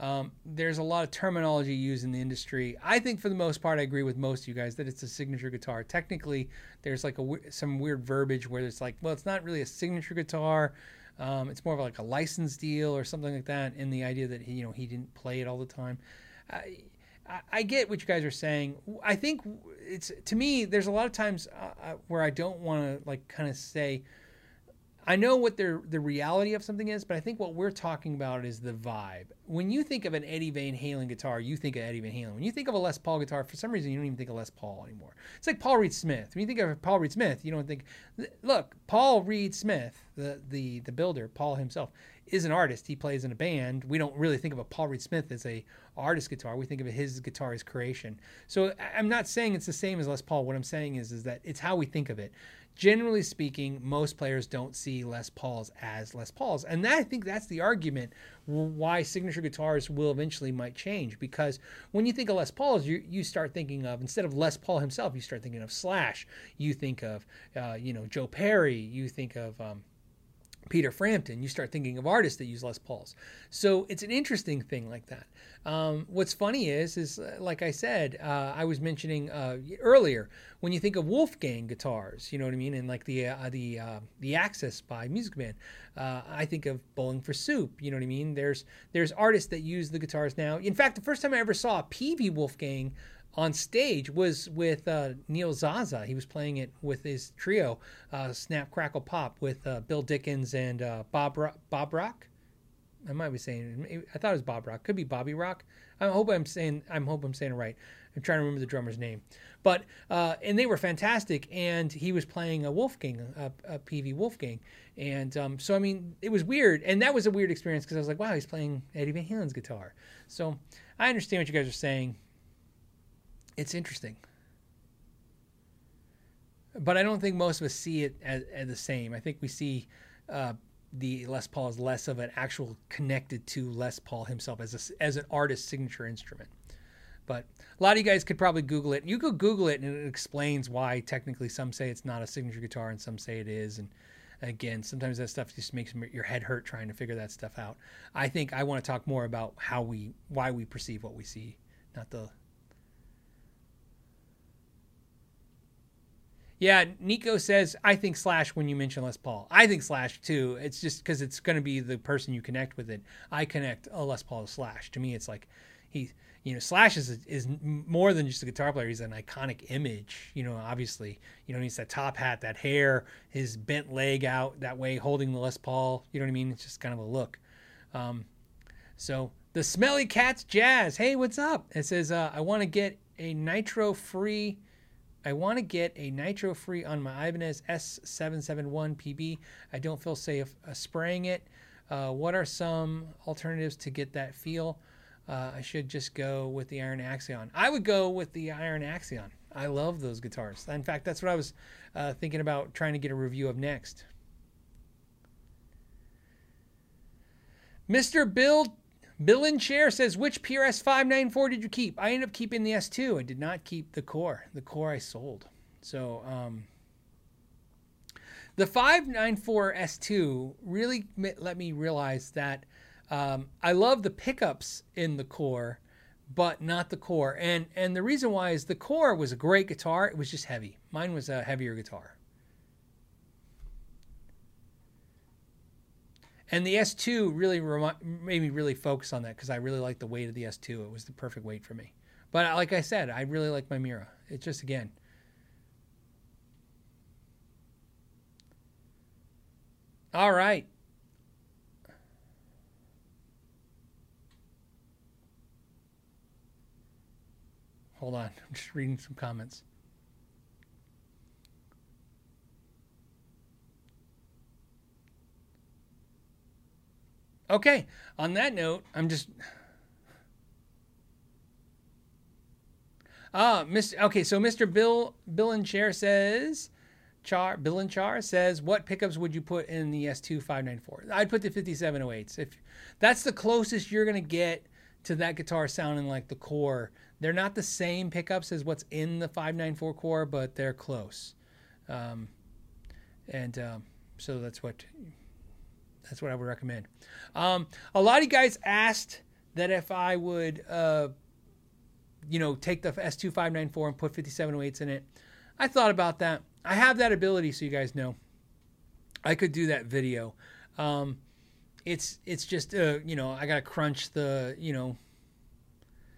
um, there's a lot of terminology used in the industry. I think for the most part, I agree with most of you guys that it's a signature guitar. Technically, there's like a some weird verbiage where it's like, well, it's not really a signature guitar. Um, it's more of like a license deal or something like that. In the idea that he, you know, he didn't play it all the time. I, I get what you guys are saying. I think it's to me. There's a lot of times uh, uh where I don't want to like kind of say. I know what the the reality of something is, but I think what we're talking about is the vibe. When you think of an Eddie Van Halen guitar, you think of Eddie Van Halen. When you think of a Les Paul guitar, for some reason you don't even think of Les Paul anymore. It's like Paul Reed Smith. When you think of Paul Reed Smith, you don't think. Look, Paul Reed Smith, the the the builder, Paul himself, is an artist. He plays in a band. We don't really think of a Paul Reed Smith as a artist guitar. We think of his guitar as creation. So I'm not saying it's the same as Les Paul. What I'm saying is is that it's how we think of it. Generally speaking, most players don't see Les Pauls as Les Pauls, and that, I think that's the argument why signature guitars will eventually might change. Because when you think of Les Pauls, you you start thinking of instead of Les Paul himself, you start thinking of Slash. You think of uh, you know Joe Perry. You think of um, Peter Frampton, you start thinking of artists that use Les Pauls. So it's an interesting thing like that. Um, what's funny is, is uh, like I said, uh, I was mentioning uh, earlier, when you think of Wolfgang guitars, you know what I mean, and like the uh, the uh, the Axis by Music Man, I think of Bowling for Soup. You know what I mean? There's there's artists that use the guitars now. In fact, the first time I ever saw a Peavey Wolfgang on stage was with uh, Neil Zaza. He was playing it with his trio, uh, Snap Crackle Pop, with uh, Bill Dickens and uh, Bob Ro- Bob Rock. I might be saying. I thought it was Bob Rock. Could be Bobby Rock. I hope I'm saying. I'm hope I'm saying it right. I'm trying to remember the drummer's name. But uh, and they were fantastic. And he was playing a Wolfgang, a, a Peavey Wolfgang. And um, so I mean, it was weird. And that was a weird experience because I was like, wow, he's playing Eddie Van Halen's guitar. So I understand what you guys are saying it's interesting. But I don't think most of us see it as, as the same. I think we see uh, the Les Paul as less of an actual connected to Les Paul himself as a, as an artist signature instrument. But a lot of you guys could probably Google it. You could Google it and it explains why technically some say it's not a signature guitar and some say it is. And again, sometimes that stuff just makes your head hurt trying to figure that stuff out. I think I want to talk more about how we why we perceive what we see, not the Yeah, Nico says, I think Slash when you mention Les Paul. I think Slash too. It's just because it's going to be the person you connect with it. I connect a Les Paul to Slash. To me, it's like he, you know, Slash is, is more than just a guitar player. He's an iconic image, you know, obviously. You know, he's that top hat, that hair, his bent leg out that way, holding the Les Paul. You know what I mean? It's just kind of a look. Um, so the Smelly Cats Jazz. Hey, what's up? It says, uh, I want to get a nitro free I want to get a nitro free on my Ibanez S771 PB. I don't feel safe uh, spraying it. Uh, what are some alternatives to get that feel? Uh, I should just go with the Iron Axion. I would go with the Iron Axion. I love those guitars. In fact, that's what I was uh, thinking about trying to get a review of next. Mr. Bill Bill in Chair says, which PRS 594 did you keep? I ended up keeping the S2. I did not keep the core. The core I sold. So, um, the 594 S2 really let me realize that um, I love the pickups in the core, but not the core. And and the reason why is the core was a great guitar. It was just heavy. Mine was a heavier guitar. And the S2 really remi- made me really focus on that because I really like the weight of the S2. It was the perfect weight for me. But uh, like I said, I really like my Mira. It's just again. All right. Hold on. I'm just reading some comments. Okay. On that note, I'm just. Ah, Mr. Okay, so Mr. Bill Bill and Chair says, Char Bill and Char says, what pickups would you put in the S2 594? I'd put the 5708s. If that's the closest you're gonna get to that guitar sounding like the core. They're not the same pickups as what's in the 594 core, but they're close. Um, and um, so that's what that's what I would recommend. Um, a lot of you guys asked that if I would, uh, you know, take the S2594 and put 5708s in it. I thought about that. I have that ability, so you guys know. I could do that video. Um, it's it's just uh, you know I gotta crunch the you know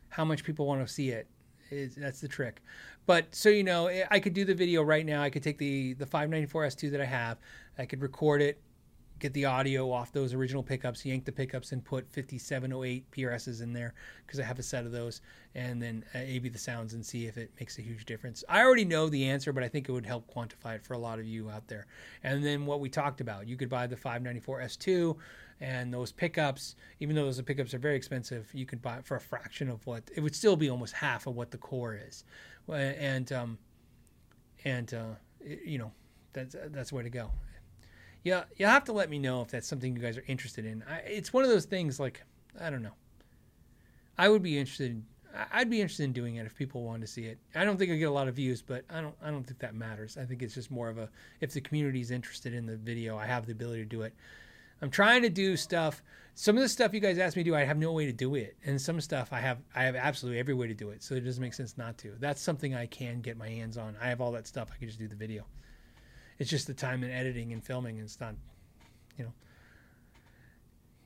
how much people want to see it. It's, that's the trick. But so you know, I could do the video right now. I could take the the 594 S2 that I have. I could record it, get the audio off those original pickups, yank the pickups, and put 5708 PRSs in there because I have a set of those, and then uh, A/B the sounds and see if it makes a huge difference. I already know the answer, but I think it would help quantify it for a lot of you out there. And then what we talked about, you could buy the 594 S2 and those pickups, even though those pickups are very expensive, you could buy it for a fraction of what it would still be almost half of what the core is, and um, and uh, you know that's that's the way to go. Yeah, you'll have to let me know if that's something you guys are interested in. I, it's one of those things like I don't know. I would be interested. I'd be interested in doing it if people wanted to see it. I don't think I get a lot of views, but I don't. I don't think that matters. I think it's just more of a if the community is interested in the video, I have the ability to do it. I'm trying to do stuff. Some of the stuff you guys asked me to do, I have no way to do it, and some stuff I have I have absolutely every way to do it. So it doesn't make sense not to. That's something I can get my hands on. I have all that stuff. I can just do the video. It's just the time and editing and filming, and it's not, you know,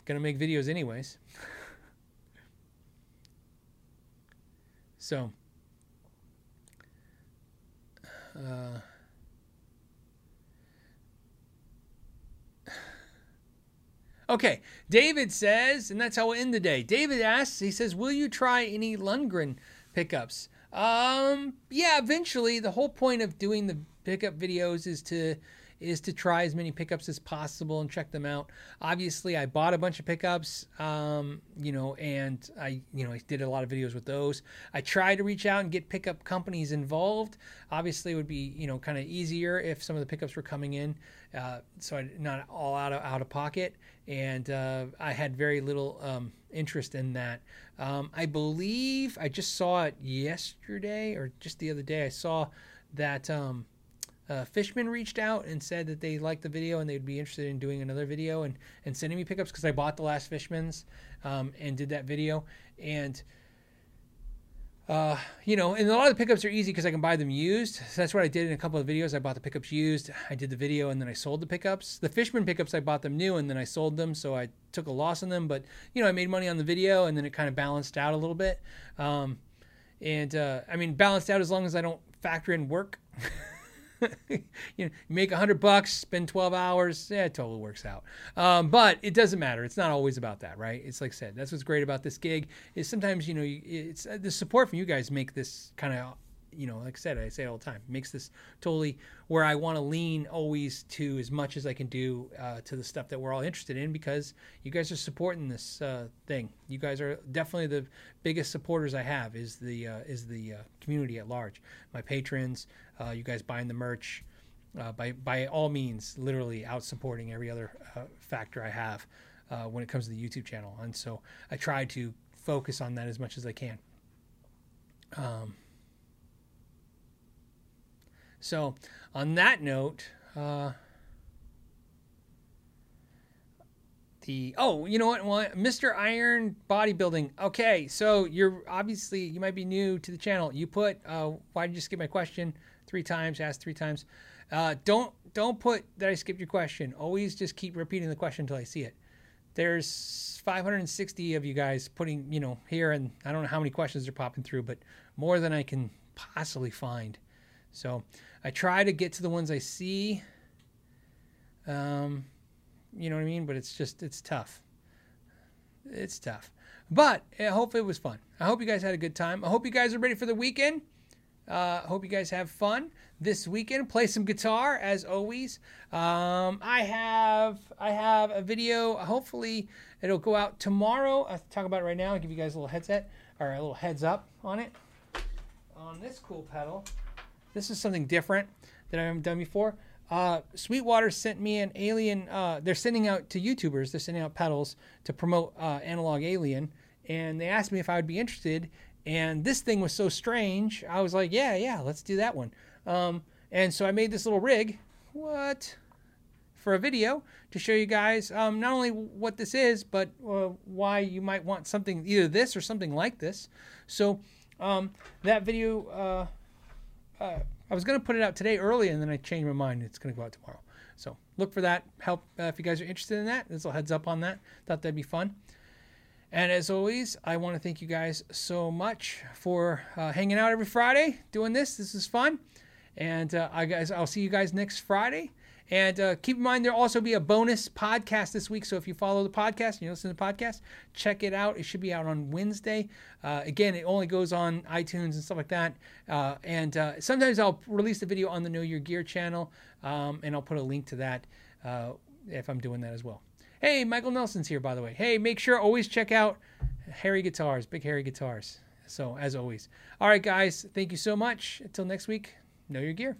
gonna make videos anyways. so. Uh, Okay, David says, and that's how we'll end the day. David asks, he says, Will you try any Lundgren pickups? Um, yeah, eventually. The whole point of doing the pickup videos is to is to try as many pickups as possible and check them out. Obviously, I bought a bunch of pickups, um, you know, and I, you know, I did a lot of videos with those. I tried to reach out and get pickup companies involved. Obviously, it would be, you know, kind of easier if some of the pickups were coming in, uh, so I not all out of out of pocket. And uh, I had very little um, interest in that. Um, I believe I just saw it yesterday or just the other day. I saw that. Um, uh, Fishman reached out and said that they liked the video and they'd be interested in doing another video and, and sending me pickups because I bought the last Fishmans um, and did that video. And, uh, you know, and a lot of the pickups are easy because I can buy them used. So that's what I did in a couple of videos. I bought the pickups used. I did the video and then I sold the pickups. The Fishman pickups, I bought them new and then I sold them. So I took a loss on them. But, you know, I made money on the video and then it kind of balanced out a little bit. Um, and, uh, I mean, balanced out as long as I don't factor in work. you know, make a hundred bucks, spend 12 hours. Yeah, it totally works out. Um, but it doesn't matter. It's not always about that, right? It's like I said, that's what's great about this gig is sometimes, you know, it's uh, the support from you guys make this kind of you know, like I said, I say all the time, makes this totally where I want to lean always to as much as I can do uh, to the stuff that we're all interested in because you guys are supporting this uh, thing. You guys are definitely the biggest supporters I have is the uh, is the uh, community at large. My patrons, uh, you guys buying the merch. Uh, by by all means, literally out supporting every other factor I have when it comes to the YouTube channel, and so I try to focus on that as much as I can. Um, so, on that note, uh, the oh, you know what? Mr. Iron Bodybuilding. Okay, so you're obviously you might be new to the channel. You put uh, why did you skip my question three times? Asked three times. Uh, don't don't put that I skipped your question. Always just keep repeating the question until I see it. There's 560 of you guys putting you know here, and I don't know how many questions are popping through, but more than I can possibly find. So I try to get to the ones I see. Um, you know what I mean? But it's just it's tough. It's tough. But I hope it was fun. I hope you guys had a good time. I hope you guys are ready for the weekend. Uh, hope you guys have fun this weekend. Play some guitar as always. Um, I have I have a video. Hopefully it'll go out tomorrow. I'll talk about it right now. I'll give you guys a little headset or a little heads up on it. On this cool pedal. This is something different that I haven't done before. Uh, Sweetwater sent me an alien. Uh, they're sending out to YouTubers. They're sending out pedals to promote uh, Analog Alien, and they asked me if I would be interested. And this thing was so strange. I was like, yeah, yeah, let's do that one. Um, and so I made this little rig. What? For a video to show you guys um, not only what this is, but uh, why you might want something either this or something like this. So um, that video uh, I was going to put it out today early, and then I changed my mind. It's going to go out tomorrow. So look for that. Help uh, if you guys are interested in that. There's a heads up on that. Thought that'd be fun. And as always, I want to thank you guys so much for uh, hanging out every Friday, doing this. This is fun. And uh, I guys, I'll see you guys next Friday. And uh, keep in mind, there'll also be a bonus podcast this week. So if you follow the podcast and you listen to the podcast, check it out. It should be out on Wednesday. Uh, again, it only goes on iTunes and stuff like that. Uh, and uh, sometimes I'll release the video on the Know Your Gear channel, um, and I'll put a link to that uh, if I'm doing that as well. Hey, Michael Nelson's here, by the way. Hey, make sure always check out Harry Guitars, Big Harry Guitars. So, as always. All right, guys, thank you so much. Until next week, know your gear.